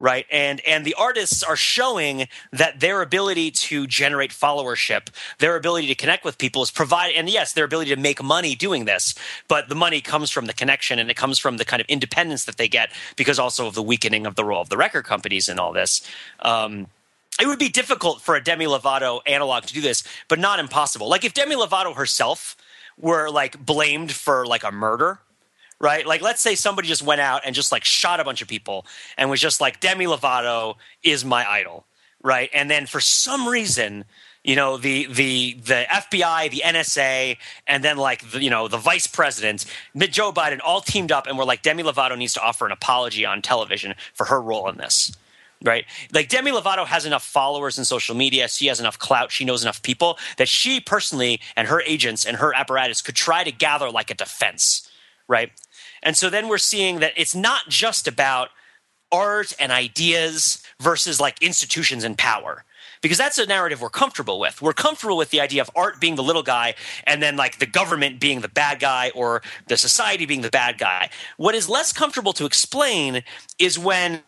right and and the artists are showing that their ability to generate followership their ability to connect with people is provide and yes their ability to make money doing this but the money comes from the connection and it comes from the kind of independence that they get because also of the weakening of the role of the record companies and all this um, it would be difficult for a Demi Lovato analog to do this, but not impossible. Like if Demi Lovato herself were like blamed for like a murder, right? Like, let's say somebody just went out and just like shot a bunch of people and was just like, Demi Lovato is my idol, right? And then for some reason, you know the the the FBI, the NSA, and then like the, you know the vice president, Joe Biden, all teamed up and were like Demi Lovato needs to offer an apology on television for her role in this, right? Like Demi Lovato has enough followers in social media, she has enough clout, she knows enough people that she personally and her agents and her apparatus could try to gather like a defense, right? And so then we're seeing that it's not just about art and ideas versus like institutions and power because that's a narrative we're comfortable with. We're comfortable with the idea of art being the little guy and then like the government being the bad guy or the society being the bad guy. What is less comfortable to explain is when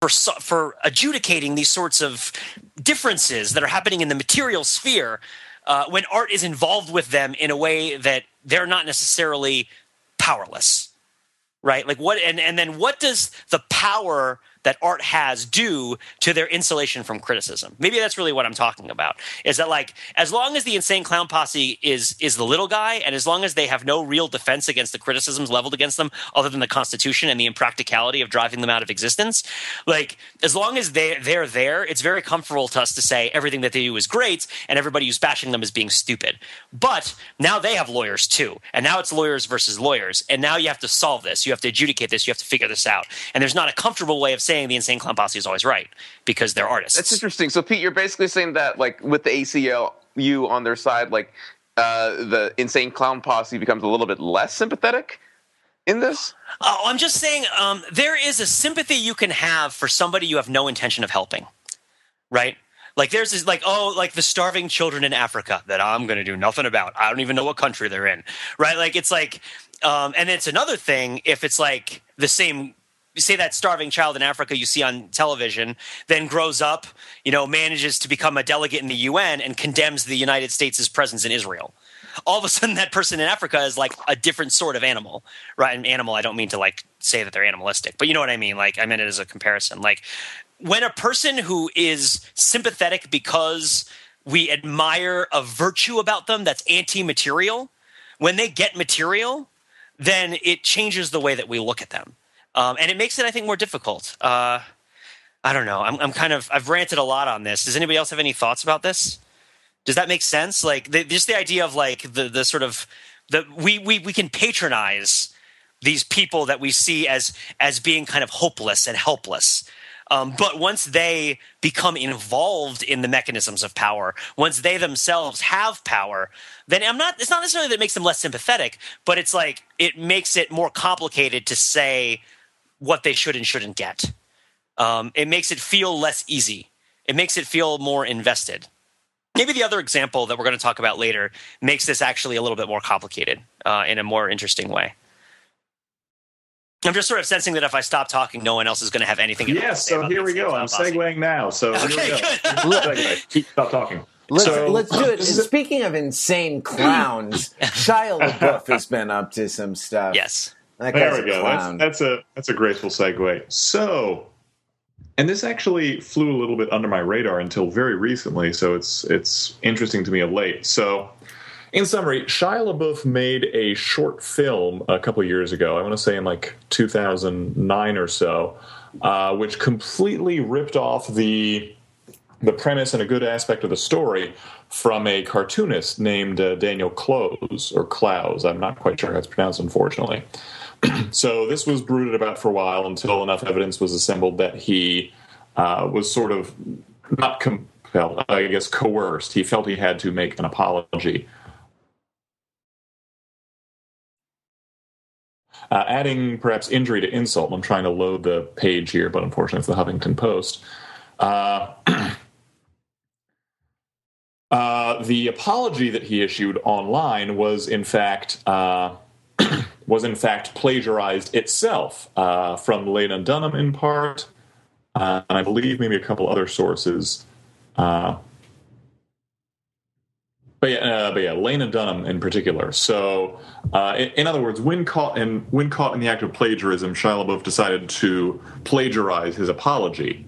for for adjudicating these sorts of differences that are happening in the material sphere uh, when art is involved with them in a way that they're not necessarily powerless right? Like what and, and then what does the power that art has due to their insulation from criticism. Maybe that's really what i'm talking about is that like as long as the insane clown posse is is the little guy and as long as they have no real defense against the criticisms leveled against them other than the constitution and the impracticality of driving them out of existence like as long as they they're there it's very comfortable to us to say everything that they do is great and everybody who's bashing them is being stupid. But now they have lawyers too. And now it's lawyers versus lawyers. And now you have to solve this. You have to adjudicate this. You have to figure this out. And there's not a comfortable way of saying the insane clown posse is always right because they're artists. That's interesting. So Pete, you're basically saying that like with the ACLU on their side, like uh, the insane clown posse becomes a little bit less sympathetic in this. Oh, I'm just saying um, there is a sympathy you can have for somebody you have no intention of helping, right? Like there's this like oh like the starving children in Africa that I'm going to do nothing about. I don't even know what country they're in, right? Like it's like um, and it's another thing if it's like the same say that starving child in Africa you see on television, then grows up, you know, manages to become a delegate in the UN and condemns the United States' presence in Israel. All of a sudden, that person in Africa is like a different sort of animal, right? An animal, I don't mean to like say that they're animalistic, but you know what I mean. Like, I meant it as a comparison. Like, when a person who is sympathetic because we admire a virtue about them that's anti material, when they get material, then it changes the way that we look at them um, and it makes it, I think, more difficult. Uh, I don't know. I'm, I'm, kind of I've ranted a lot on this. Does anybody else have any thoughts about this? Does that make sense? Like the, just the idea of like the the sort of the we we we can patronize these people that we see as as being kind of hopeless and helpless. Um, but once they become involved in the mechanisms of power, once they themselves have power, then I'm not. It's not necessarily that it makes them less sympathetic, but it's like it makes it more complicated to say what they should and shouldn't get. Um, it makes it feel less easy. It makes it feel more invested. Maybe the other example that we're going to talk about later makes this actually a little bit more complicated uh, in a more interesting way. I'm just sort of sensing that if I stop talking, no one else is going to have anything. Yes, so here we go. I'm segueing now. So okay, good. Keep stop talking. Let's, so, let's do it. Speaking of insane clowns, Shia LaBeouf has been up to some stuff. Yes. That there we go. That's, that's a that's a graceful segue. So, and this actually flew a little bit under my radar until very recently. So it's it's interesting to me of late. So, in summary, Shia LaBeouf made a short film a couple years ago. I want to say in like 2009 or so, uh, which completely ripped off the the premise and a good aspect of the story from a cartoonist named uh, Daniel Clowes or Clowes. I'm not quite sure how it's pronounced, unfortunately. so this was brooded about for a while until enough evidence was assembled that he uh, was sort of not compelled, I guess coerced. He felt he had to make an apology. Uh, adding perhaps injury to insult. I'm trying to load the page here, but unfortunately, it's the Huffington Post. Uh, uh, the apology that he issued online was, in fact, uh, was in fact plagiarized itself uh, from Lena Dunham in part, uh, and I believe maybe a couple other sources. Uh, but yeah, uh, but yeah, Lena Dunham in particular. So, uh, in, in, other words, when caught in when caught in the act of plagiarism, Shia LaBeouf decided to plagiarize his apology.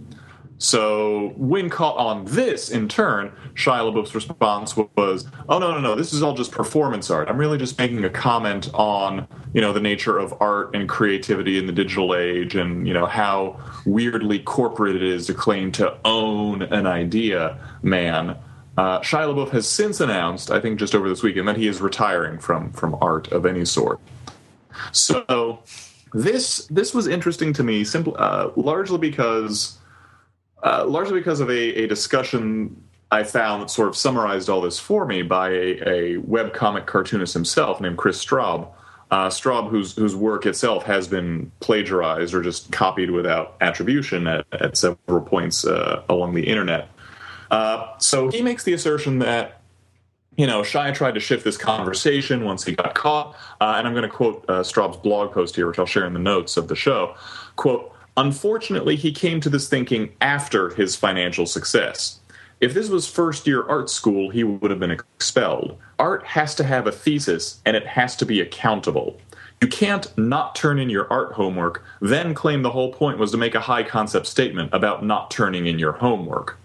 So when caught on this, in turn, Shia LaBeouf's response was, "Oh no, no, no! This is all just performance art. I'm really just making a comment on, you know, the nature of art and creativity in the digital age, and you know how weirdly corporate it is to claim to own an idea, man." Uh, Shia LaBeouf has since announced, I think just over this weekend, that he is retiring from from art of any sort. So this this was interesting to me, simply uh, largely because uh, largely because of a, a discussion I found that sort of summarized all this for me by a, a web comic cartoonist himself named Chris Straub. Uh, Straub, whose whose work itself has been plagiarized or just copied without attribution at, at several points uh, along the internet. Uh, so he makes the assertion that you know Shia tried to shift this conversation once he got caught, uh, and I'm going to quote uh, Straub's blog post here, which I'll share in the notes of the show. Quote Unfortunately, he came to this thinking after his financial success. If this was first year art school, he would have been expelled. Art has to have a thesis and it has to be accountable. You can't not turn in your art homework, then claim the whole point was to make a high concept statement about not turning in your homework.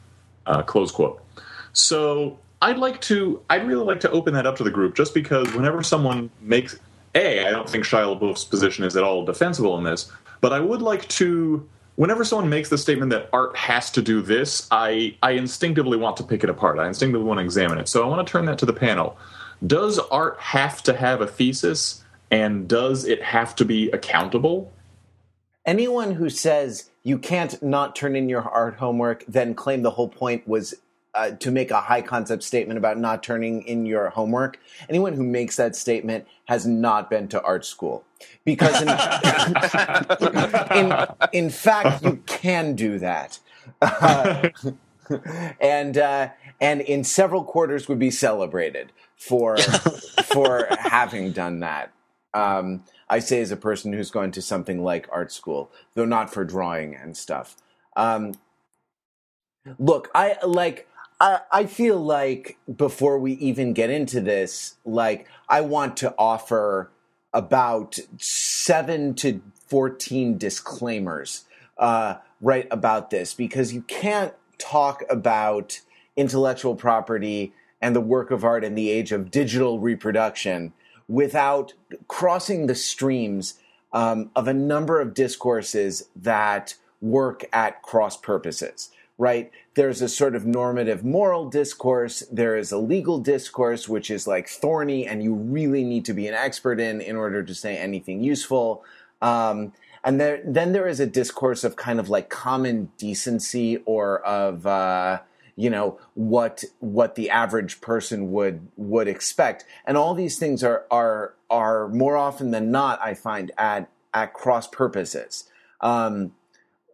Uh, close quote. So I'd like to, I'd really like to open that up to the group just because whenever someone makes, A, I don't think Shia LaBeouf's position is at all defensible in this, but I would like to whenever someone makes the statement that art has to do this, I, I instinctively want to pick it apart. I instinctively want to examine it. So I want to turn that to the panel. Does art have to have a thesis, and does it have to be accountable? Anyone who says you can't not turn in your art homework, then claim the whole point was uh, to make a high concept statement about not turning in your homework, anyone who makes that statement has not been to art school. Because in, in, in fact, you can do that. Uh, and, uh, and in several quarters would be celebrated for, for having done that. Um, I say as a person who's gone to something like art school, though not for drawing and stuff. Um, look, I like I, I feel like before we even get into this, like I want to offer about seven to 14 disclaimers uh, right about this because you can't talk about intellectual property and the work of art in the age of digital reproduction without crossing the streams um, of a number of discourses that work at cross purposes right? There's a sort of normative moral discourse. There is a legal discourse, which is like thorny and you really need to be an expert in in order to say anything useful. Um, and there, then there is a discourse of kind of like common decency or of, uh, you know what what the average person would would expect and all these things are are are more often than not i find at at cross purposes um,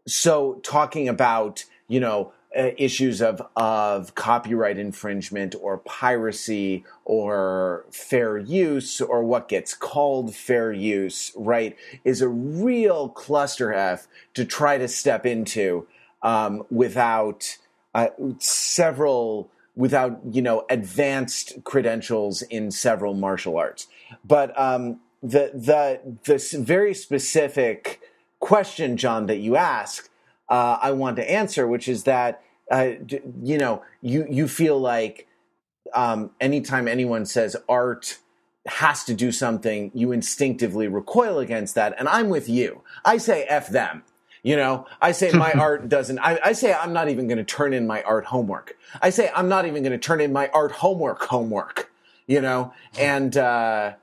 so talking about you know, uh, issues of of copyright infringement or piracy or fair use or what gets called fair use, right, is a real cluster F to try to step into um, without uh, several without you know advanced credentials in several martial arts. But um, the the the very specific question, John, that you ask uh, I want to answer, which is that uh, you know you you feel like um, anytime anyone says art has to do something, you instinctively recoil against that, and I'm with you. I say f them You know, I say my art doesn't, I, I say I'm not even going to turn in my art homework. I say I'm not even going to turn in my art homework homework, you know, and, uh,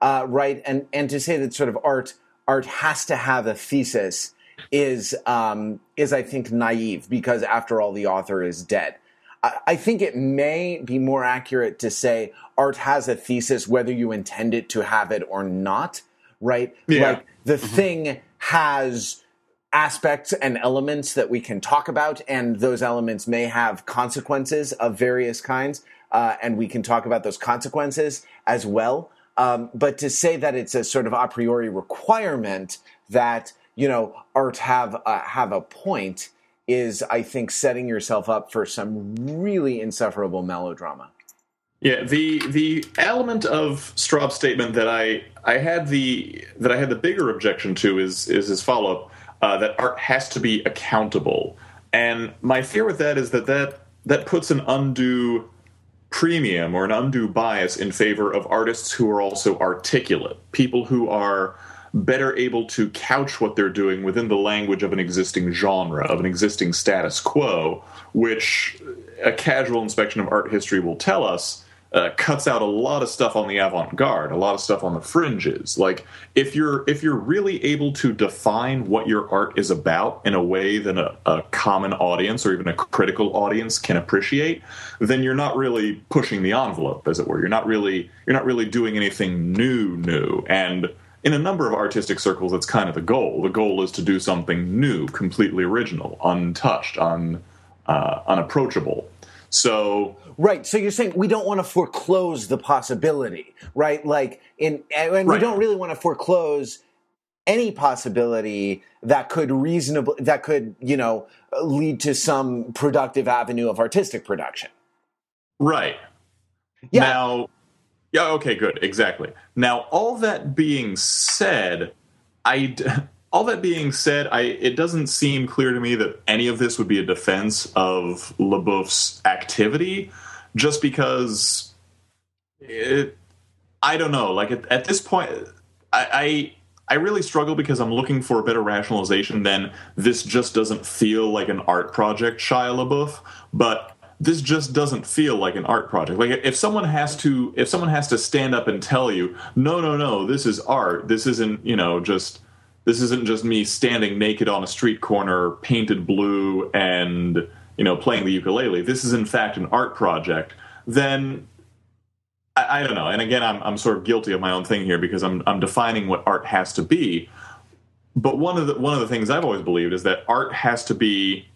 uh, right. And, and to say that sort of art, art has to have a thesis is, um, is I think naive because after all, the author is dead. I, I think it may be more accurate to say art has a thesis whether you intend it to have it or not, right? Yeah. Like the thing has aspects and elements that we can talk about, and those elements may have consequences of various kinds, uh, and we can talk about those consequences as well. Um, but to say that it's a sort of a priori requirement that you know art have uh, have a point is, I think, setting yourself up for some really insufferable melodrama. Yeah, the the element of Straub's statement that I I had the that I had the bigger objection to is is his follow up uh, that art has to be accountable, and my fear with that is that that that puts an undue premium or an undue bias in favor of artists who are also articulate, people who are better able to couch what they're doing within the language of an existing genre, of an existing status quo, which a casual inspection of art history will tell us uh, cuts out a lot of stuff on the avant-garde, a lot of stuff on the fringes. Like if you're if you're really able to define what your art is about in a way that a, a common audience or even a critical audience can appreciate, then you're not really pushing the envelope, as it were. You're not really you're not really doing anything new, new and in a number of artistic circles, that's kind of the goal. The goal is to do something new, completely original, untouched, un, uh, unapproachable. So Right. So you're saying we don't want to foreclose the possibility, right? Like in, and we Right. don't really want to foreclose any possibility that could reasonable that could you know lead to some productive avenue of artistic production. Right. Yeah. Now, yeah, okay, good, exactly. Now, all that being said, I all that being said, I it doesn't seem clear to me that any of this would be a defense of LaBeouf's activity, just because it. I don't know. Like at, at this point, I, I I really struggle because I'm looking for a better rationalization than this just doesn't feel like an art project, Shia LaBeouf, but this just doesn't feel like an art project. Like if someone has to if someone has to stand up and tell you, "No, no, no, this is art. This isn't, you know, just this isn't just me standing naked on a street corner painted blue and, you know, playing the ukulele. This is in fact an art project." Then I, I don't know. And again, I'm I'm sort of guilty of my own thing here because I'm I'm defining what art has to be. But one of the one of the things I've always believed is that art has to be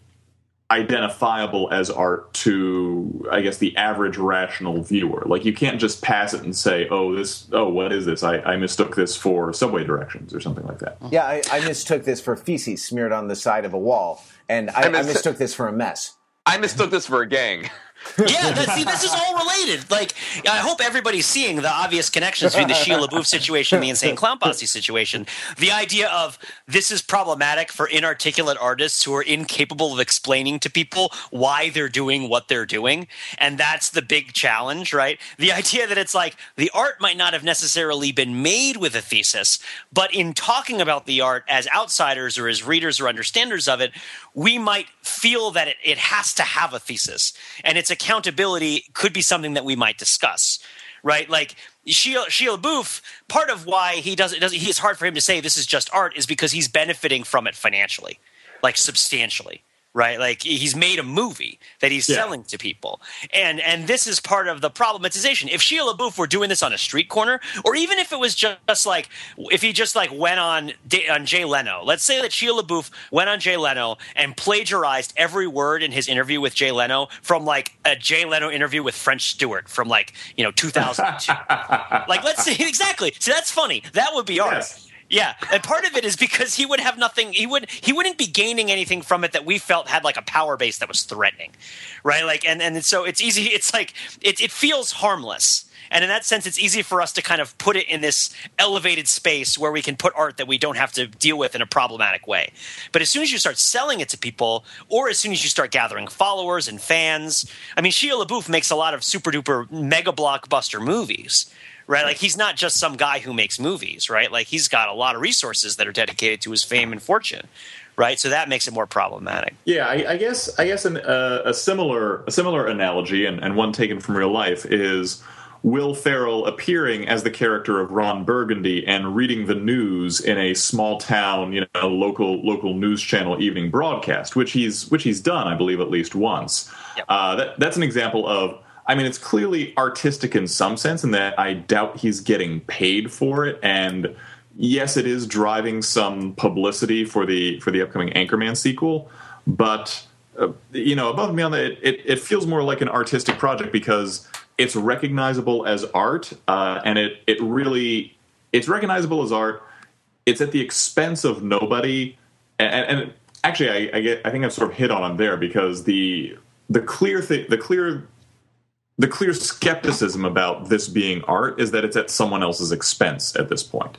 identifiable as art to I guess the average rational viewer. Like you can't just pass it and say, "Oh, this oh, what is this? I, I mistook this for subway directions or something like that." Yeah, I, I mistook this for feces smeared on the side of a wall, and I, I, mis- mistook this for a mess. I mistook this for a gang. yeah, that, see, this is all related. Like, I hope everybody's seeing the obvious connections between the Shia LaBeouf situation and the Insane Clown Posse situation. The idea of this is problematic for inarticulate artists who are incapable of explaining to people why they're doing what they're doing. And that's the big challenge, right? The idea that it's like the art might not have necessarily been made with a thesis, but in talking about the art as outsiders or as readers or understanders of it, we might feel that it, it has to have a thesis. And its accountability could be something that we might discuss. Right, like Shia, LaBeouf. Part of why he doesn't, doesn't, he, it's hard for him to say this is just art, is because he's benefiting from it financially, like substantially right? Like he's made a movie that he's Yeah. selling to people. And and this is part of the problematization. If Shia LaBeouf were doing this on a street corner or even if it was just like if he just like went on on jay leno let's say that Shia LaBeouf went on jay leno and plagiarized every word in his interview with jay leno from like a jay leno interview with french stewart from like you know 2002 like let's say exactly. So that's funny. That would be art. Yes. Yeah, and part of it is because he would have nothing. He would he wouldn't be gaining anything from it that we felt had like a power base that was threatening, right? Like, and and so it's easy. It's like it it feels harmless, and in that sense, it's easy for us to kind of put it in this elevated space where we can put art that we don't have to deal with in a problematic way. But as soon as you start selling it to people, or as soon as you start gathering followers and fans, I mean, Shia LaBeouf makes a lot of super duper mega blockbuster movies right? Like he's not just some guy who makes movies, right? Like he's got a lot of resources that are dedicated to his fame and fortune, right? So that makes it more problematic. Yeah, I, I guess I guess an, uh, a similar a similar analogy and, and one taken from real life is Will Ferrell appearing as the character of Ron Burgundy and reading the news in a small town, you know, local local news channel evening broadcast, which he's which he's done, I believe, at least once. Yep. Uh, that, that's an example of. I mean, it's clearly artistic in some sense, in that I doubt he's getting paid for it, and yes, it is driving some publicity for the for the upcoming Anchorman sequel, but. Uh, you know, above and beyond that, it, it, it feels more like an artistic project because it's recognizable as art, uh, and it it really it's recognizable as art. It's at the expense of nobody, and, and actually, I, I, get I think I've sort of hit on him there because the the clear thing, the clear the clear skepticism about this being art is that it's at someone else's expense at this point.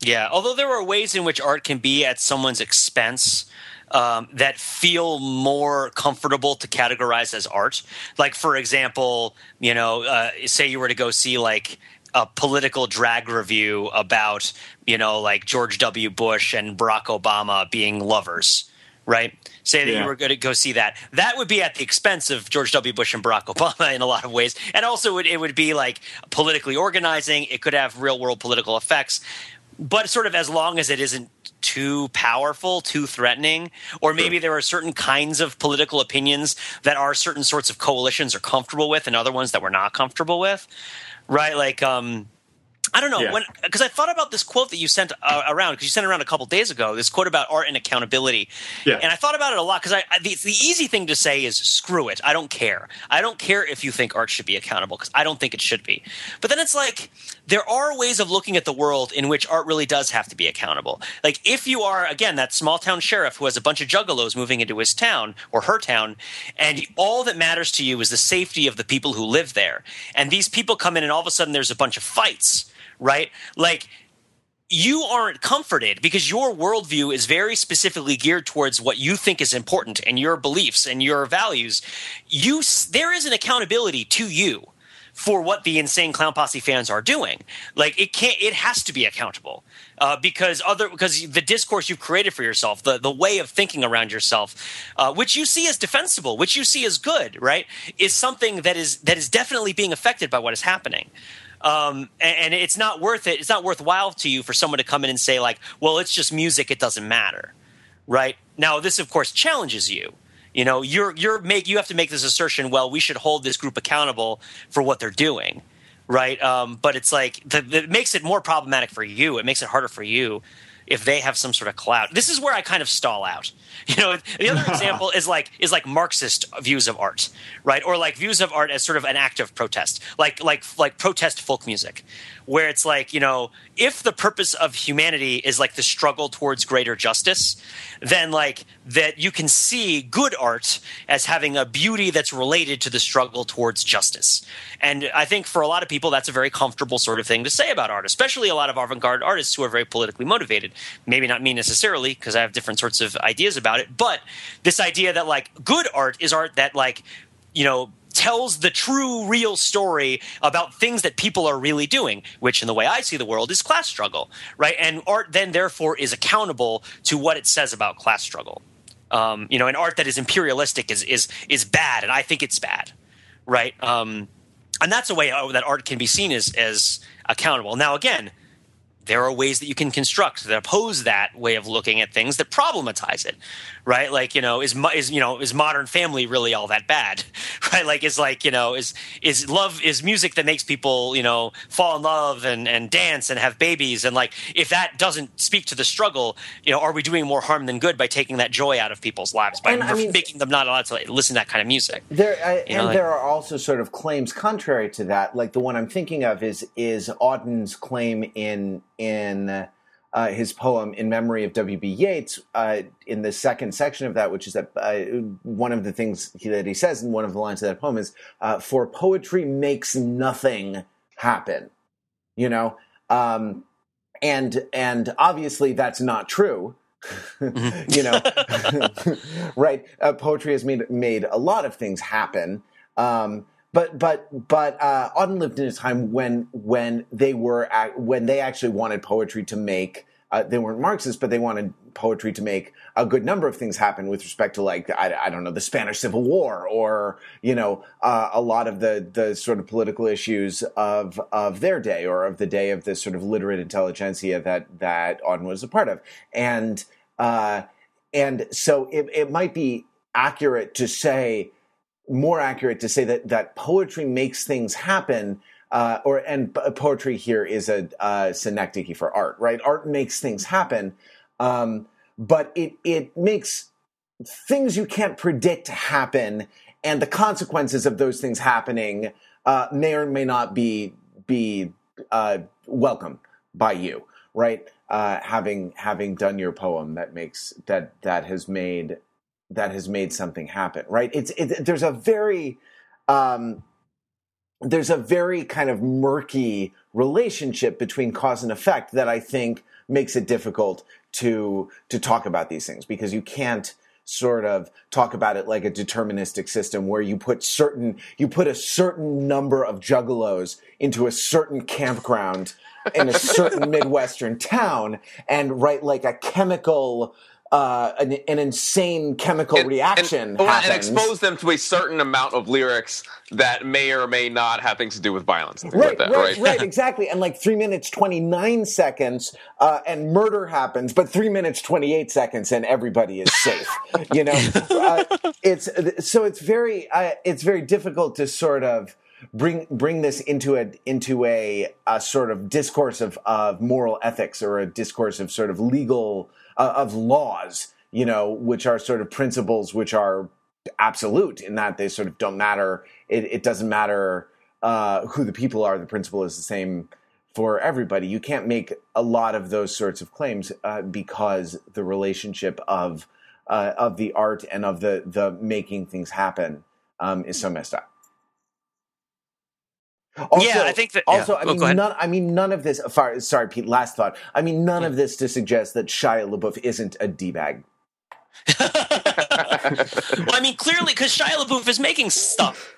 Yeah, although there are ways in which art can be at someone's expense um, that feel more comfortable to categorize as art. Like, for example, you know, uh, say you were to go see like a political drag revue about, you know, like George W. Bush and Barack Obama being lovers, right? Say that yeah. you were going to go see that. That would be at the expense of George W. Bush and Barack Obama in a lot of ways. And also, it, it would be like politically organizing. It could have real world political effects but sort of as long as it isn't too powerful, too threatening, or maybe there are certain kinds of political opinions that are certain sorts of coalitions are comfortable with, and other ones that we're not comfortable with, right? Like, um, I don't know yeah. when because I thought about this quote that you sent uh, around because you sent around a couple days ago. This quote about art and accountability, yeah. and I thought about it a lot because I, I the, the, easy thing to say is screw it. I don't care. I don't care if you think art should be accountable because I don't think it should be. But then it's like there are ways of looking at the world in which art really does have to be accountable. Like if you are again that small town sheriff who has a bunch of juggalos moving into his town or her town, and all that matters to you is the safety of the people who live there, and these people come in and all of a sudden there's a bunch of fights right? Like you aren't comforted because your worldview is very specifically geared towards what you think is important and your beliefs and your values. You there is an accountability to you for what the insane clown posse fans are doing. Like it can't, it has to be accountable uh, because other because the discourse you've created for yourself, the the way of thinking around yourself, uh, which you see as defensible, which you see as good, right, is something that is that is definitely being affected by what is happening. Um, and, and, it's not worth it. It's not worthwhile to you for someone to come in and say like, "Well, it's just music; it doesn't matter." Right now, this of course challenges you. You know, you're you're make you have to make this assertion. Well, we should hold this group accountable for what they're doing, right? Um, but it's like the, it makes it more problematic for you. It makes it harder for you if they have some sort of clout. This is where I kind of stall out. You know, the other example is like is like Marxist views of art, right? Or like views of art as sort of an act of protest, like like like protest folk music, where it's like you know if the purpose of humanity is like the struggle towards greater justice, then like that you can see good art as having a beauty that's related to the struggle towards justice. And I think for a lot of people, that's a very comfortable sort of thing to say about art, especially a lot of avant garde artists who are very politically motivated. Maybe not me necessarily, because I have different sorts of ideas about it, but this idea that like good art is art that like, you know, tells the true, real story about things that people are really doing, which, in the way I see the world, is class struggle, right? And art then, therefore, is accountable to what it says about class struggle. Um, you know, an art that is imperialistic is is is bad, and I think it's bad, right? Um, and that's a way that art can be seen as as accountable. Now, again, there are ways that you can construct that oppose that way of looking at things that problematize it right? Like you know is is you know is modern family really all that bad right? Like is like you know is is love is music that makes people you know fall in love and and dance and have babies? And like if that doesn't speak to the struggle you know are we doing more harm than good by taking that joy out of people's lives by I mean, making them not allowed to listen to that kind of music? There I, and know, like, there are also sort of claims contrary to that. Like the one i'm thinking of is is auden's claim in in uh, his poem in memory of W.B. Yeats uh, in the second section of that, which is that uh, one of the things that he says in one of the lines of that poem is, uh, "For poetry makes nothing happen," you know, um, and and obviously that's not true. Mm-hmm. you know, right? Uh, poetry has made made a lot of things happen. Um, but but but uh, Auden lived in a time when when they were when they actually wanted poetry to make uh, they weren't Marxists, but they wanted poetry to make a good number of things happen with respect to like I, I don't know the Spanish Civil War or you know uh, a lot of the the sort of political issues of of their day or of the day of this sort of literate intelligentsia that that Auden was a part of, and uh, and so it, it might be accurate to say more accurate to say that that poetry makes things happen uh, or and poetry here is a uh, synecdoche for art, right? Art makes things happen, um, but it it makes things you can't predict happen, and the consequences of those things happening uh, may or may not be be uh, welcome by you, right? Uh, having having done your poem that makes that that has made that has made something happen, right? It's it, there's a very um, there's a very kind of murky relationship between cause and effect that I think makes it difficult to to talk about these things because you can't sort of talk about it like a deterministic system where you put certain you put a certain number of juggalos into a certain campground in a certain midwestern town and write like a chemical uh, an, an, insane chemical and, reaction and, and, expose them to a certain amount of lyrics that may or may not have things to do with violence. Right, like that, right, right, right, exactly. And like three minutes twenty nine seconds, uh, and murder happens, but three minutes twenty eight seconds, and everybody is safe. you know, uh, it's so it's very uh, it's very difficult to sort of bring bring this into a into a, a sort of discourse of, of moral ethics or a discourse of sort of legal uh, of laws, you know, which are sort of principles which are absolute in that they sort of don't matter. It, it doesn't matter uh, who the people are. The principle is the same for everybody. You can't make a lot of those sorts of claims uh, because the relationship of uh, of the art and of the the making things happen um, is so messed up. Also, yeah, I think that. Also, yeah. I mean, oh, none. I mean, none of this. Sorry, Pete. Last thought. I mean, none hmm. of this to suggest that Shia LaBeouf isn't a d bag. well, I mean, clearly, because Shia LaBeouf is making stuff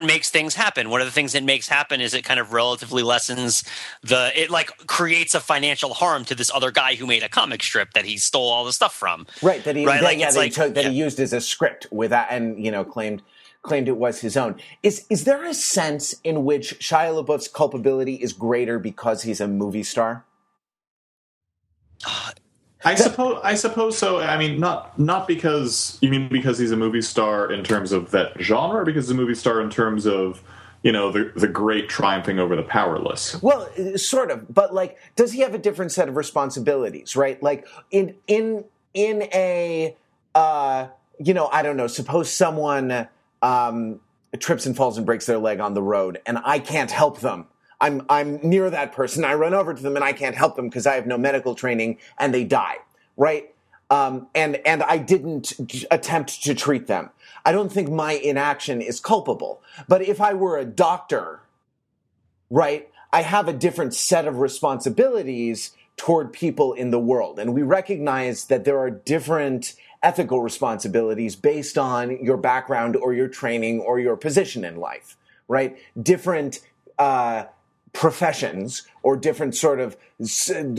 makes things happen. One of the things it makes happen is it kind of relatively lessens the it like creates a financial harm to this other guy who made a comic strip that he stole all the stuff from. Right. That he right? That, like, yeah, that, like, he, took, that yeah. he used as a script with that and you know claimed claimed it was his own. Is is there a sense in which Shia LaBeouf's culpability is greater because he's a movie star? I suppose I suppose so. I mean, not not because you mean because he's a movie star in terms of that genre, or because he's a movie star in terms of you know the the great triumphing over the powerless. Well, sort of, but like, does he have a different set of responsibilities? Right, like in in in a uh, you know, I don't know. Suppose someone um, trips and falls and breaks their leg on the road, and I can't help them. I'm I'm near that person. I run over to them and I can't help them because I have no medical training, and they die. Right? Um, and and I didn't attempt to treat them. I don't think my inaction is culpable. But if I were a doctor, right, I have a different set of responsibilities toward people in the world, and we recognize that there are different ethical responsibilities based on your background or your training or your position in life, right? Different uh, professions or different sort of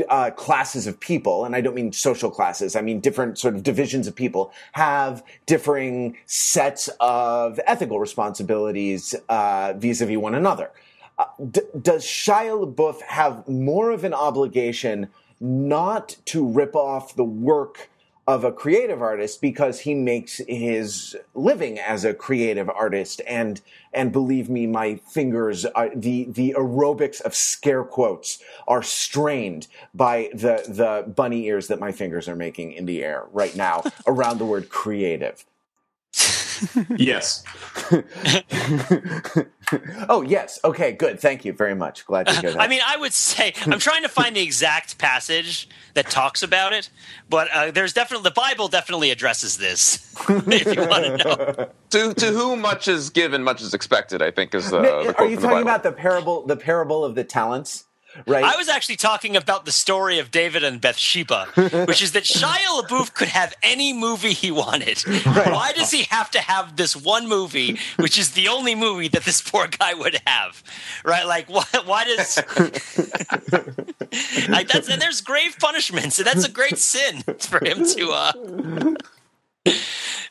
uh, classes of people, and I don't mean social classes, I mean different sort of divisions of people, have differing sets of ethical responsibilities vis a vis one another. Uh, d- does Shia LaBeouf have more of an obligation not to rip off the work of a creative artist because he makes his living as a creative artist and and believe me my fingers are, the the aerobics of scare quotes are strained by the the bunny ears that my fingers are making in the air right now around the word creative yes. oh, yes. Okay, good. Thank you very much. Glad to hear that. I mean, I would say I'm trying to find the exact passage that talks about it, but uh, there's definitely the Bible definitely addresses this. if you want to know. To to whom much is given, much is expected. I think is uh, the Are you talking about the parable the parable of the talents? Right? I was actually talking about the story of David and Bathsheba, which is that Shia LaBeouf could have any movie he wanted. Right. Why does he have to have this one movie, which is the only movie that this poor guy would have? Right? Like, why, why does. like, that's, and there's grave punishments, and that's a great sin for him to. Uh,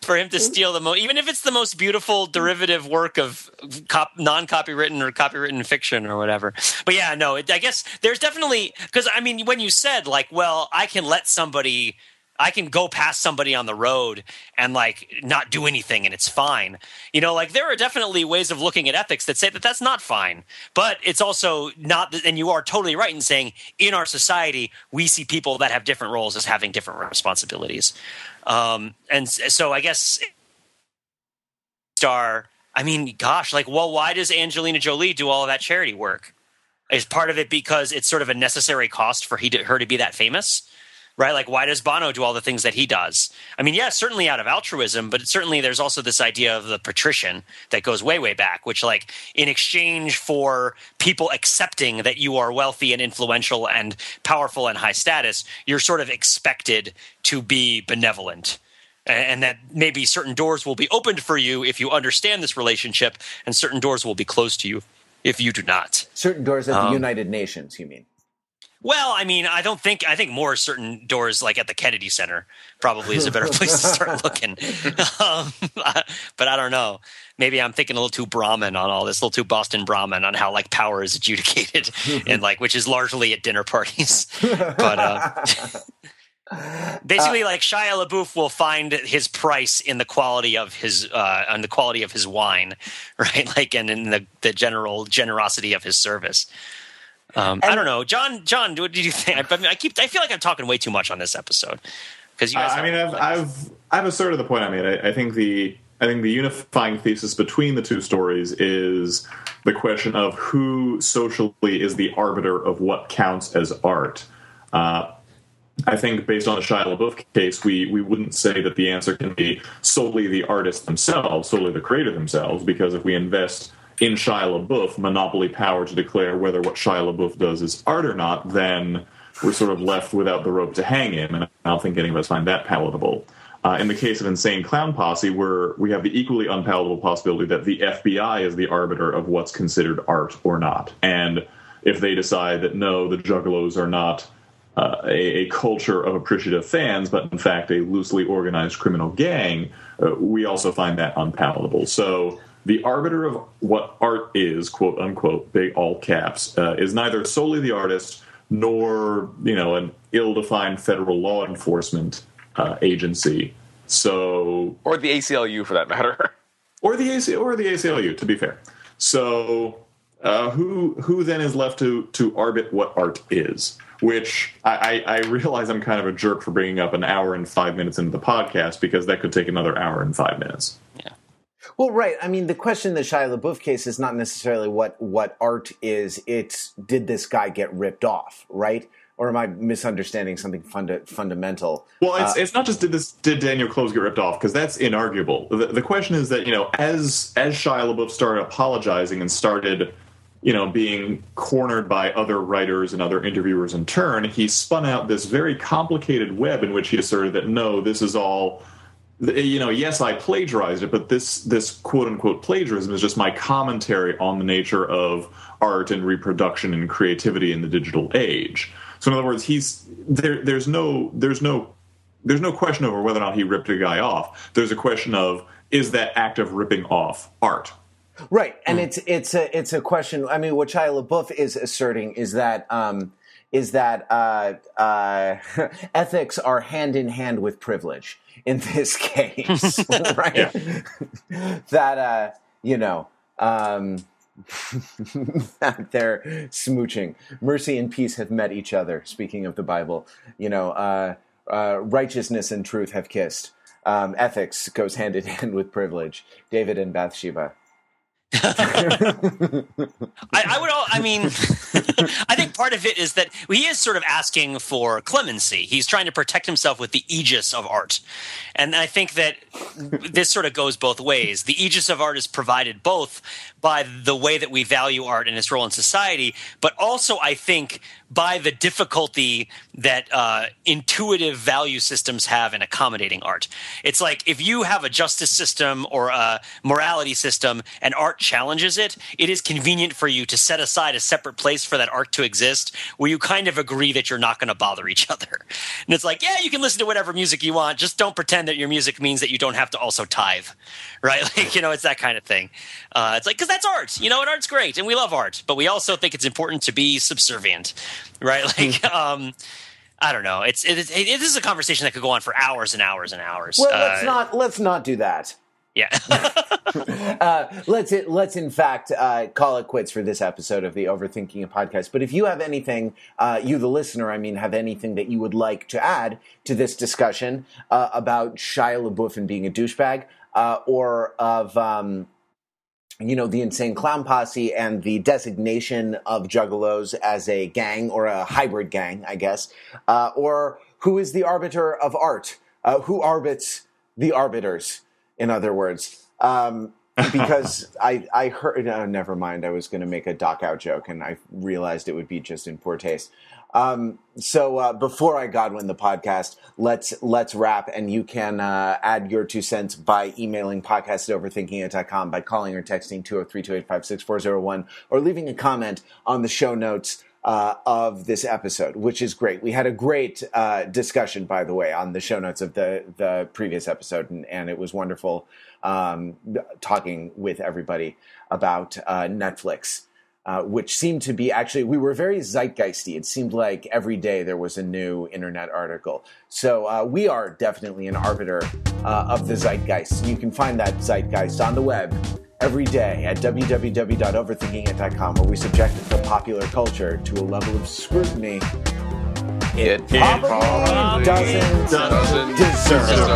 for him to steal the most, even if it's the most beautiful derivative work of cop- non-copywritten or copywritten fiction or whatever. But yeah, no, it, I guess there's definitely because I mean, when you said like, well, I can let somebody. I can go past somebody on the road and like not do anything and it's fine. You know, like there are definitely ways of looking at ethics that say that that's not fine. But it's also not and you are totally right in saying in our society we see people that have different roles as having different responsibilities. Um, and so I guess star. I mean, gosh, like, well, why does Angelina Jolie do all of that charity work? Is part of it because it's sort of a necessary cost for he to, her to be that famous? Right? Like, why does Bono do all the things that he does? I mean, yeah, certainly out of altruism, but certainly there's also this idea of the patrician that goes way, way back, which, like, in exchange for people accepting that you are wealthy and influential and powerful and high status, you're sort of expected to be benevolent. And that maybe certain doors will be opened for you if you understand this relationship, and certain doors will be closed to you if you do not. Certain doors at the um, United Nations, you mean? Well, I mean, I don't think I think more certain doors like at the Kennedy Center probably is a better place to start looking. Um, but I don't know. Maybe I'm thinking a little too Brahmin on all this, a little too Boston Brahmin on how like power is adjudicated and like which is largely at dinner parties. But uh, basically, uh, like Shia LaBeouf will find his price in the quality of his uh, on the quality of his wine, right? Like and in the the general generosity of his service. Um, I don't know, John. John, what did you think? I, mean, I keep. I feel like I'm talking way too much on this episode because you. Uh, I mean, I've, I've I've asserted the point I made. I, I think the I think the unifying thesis between the two stories is the question of who socially is the arbiter of what counts as art. Uh, I think based on the Shia LaBeouf case, we, we wouldn't say that the answer can be solely the artists themselves, solely the creator themselves, because if we invest in Shia LaBeouf monopoly power to declare whether what Shia LaBeouf does is art or not, then we're sort of left without the rope to hang him, and I don't think any of us find that palatable. Uh, in the case of Insane Clown Posse, where we have the equally unpalatable possibility that the FBI is the arbiter of what's considered art or not. And if they decide that no, the Juggalos are not uh, a, a, culture of appreciative fans, but in fact a loosely organized criminal gang, uh, we also find that unpalatable. So the arbiter of what art is, quote unquote, big all caps, uh, is neither solely the artist nor you know an ill-defined federal law enforcement uh, agency. So, or the ACLU for that matter, or the AC or the ACLU. To be fair, so uh, who who then is left to to arbit what art is? Which I, I, I realize I'm kind of a jerk for bringing up an hour and five minutes into the podcast because that could take another hour and five minutes. Well, right. I mean, the question in the Shia LaBeouf case is not necessarily what what art is. It's did this guy get ripped off, right? Or am I misunderstanding something funda- fundamental? Well, it's, uh, it's not just did this did Daniel Clowes get ripped off because that's inarguable. The, the question is that you know as as Shia LaBeouf started apologizing and started you know being cornered by other writers and other interviewers in turn, he spun out this very complicated web in which he asserted that no, this is all you know, yes, I plagiarized it, but this this quote unquote plagiarism is just my commentary on the nature of art and reproduction and creativity in the digital age. So, in other words, he's there. There's no there's no there's no question over whether or not he ripped a guy off. There's a question of is that act of ripping off art. Right, and mm. it's it's a it's a question. I mean, what Shia LaBeouf is asserting is that um, is that uh, uh, ethics are hand in hand with privilege in this case, right? that uh, you know. Um, that they're smooching. Mercy and peace have met each other. Speaking of the Bible, you know, uh, uh, righteousness and truth have kissed. Um, ethics goes hand in hand with privilege. David and Bathsheba. I, I would. All, I mean, I think part of it is that he is sort of asking for clemency. He's trying to protect himself with the aegis of art, and I think that this sort of goes both ways. The aegis of art is provided both by the way that we value art and its role in society, but also I think by the difficulty that uh, intuitive value systems have in accommodating art. It's like if you have a justice system or a morality system and art challenges it, it is convenient for you to set aside a separate place for that art to exist where you kind of agree that you're not going to bother each other. And it's like, yeah, you can listen to whatever music you want, just don't pretend that your music means that you don't have to also tithe, right? Like, you know, it's that kind of thing. Uh, it's like, because that's art, you know, and art's great and we love art, but we also think it's important to be subservient, right? Like, um, I don't know. It's it, it, it, this is a conversation that could go on for hours and hours and hours. Well, let's uh, not let's not do that. Yeah. uh, let's let's in fact uh, call it quits for this episode of the Overthinking It podcast. But if you have anything, uh, you the listener, I mean, have anything that you would like to add to this discussion uh, about Shia LaBeouf and being a douchebag, uh, or of um, you know, the Insane Clown Posse and the designation of Juggalos as a gang or a hybrid gang, I guess, uh, or who is the arbiter of art? Uh, who arbits the arbiters, in other words? Um, because I, I heard, uh, never mind, I was going to make a Dachau joke and I realized it would be just in poor taste. Um, so uh, before I Godwin the podcast, let's let's wrap, and you can uh, add your two cents by emailing podcast at overthinkingit.com, by calling or texting 203-285-6401, or leaving a comment on the show notes uh, of this episode, which is great. We had a great uh, discussion, by the way, on the show notes of the the previous episode, and, and it was wonderful um, talking with everybody about uh, Netflix uh, which seemed to be actually, we were very zeitgeisty. It seemed like every day there was a new internet article. So uh, we are definitely an arbiter uh, of the zeitgeist. You can find that zeitgeist on the web every day at www.overthinkingit.com, where we subject the popular culture to a level of scrutiny it, it probably, probably doesn't, doesn't deserve. deserve.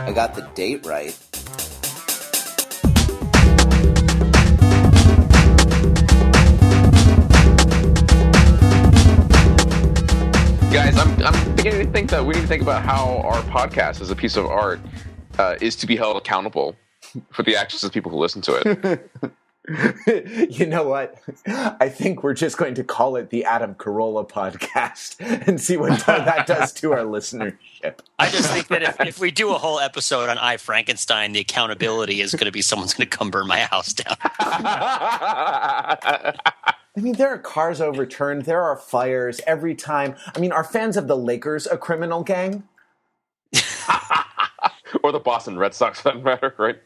I got the date right. Guys, I'm, I'm beginning to think that we need to think about how our podcast as a piece of art uh, is to be held accountable for the actions of people who listen to it. you know what? I think we're just going to call it the Adam Carolla podcast and see what that does to our listenership. I just think that if, if we do a whole episode on I Frankenstein, the accountability is going to be someone's going to come burn my house down. I mean, there are cars overturned. There are fires every time. I mean, are fans of the Lakers a criminal gang? or the Boston Red Sox, for that matter, right?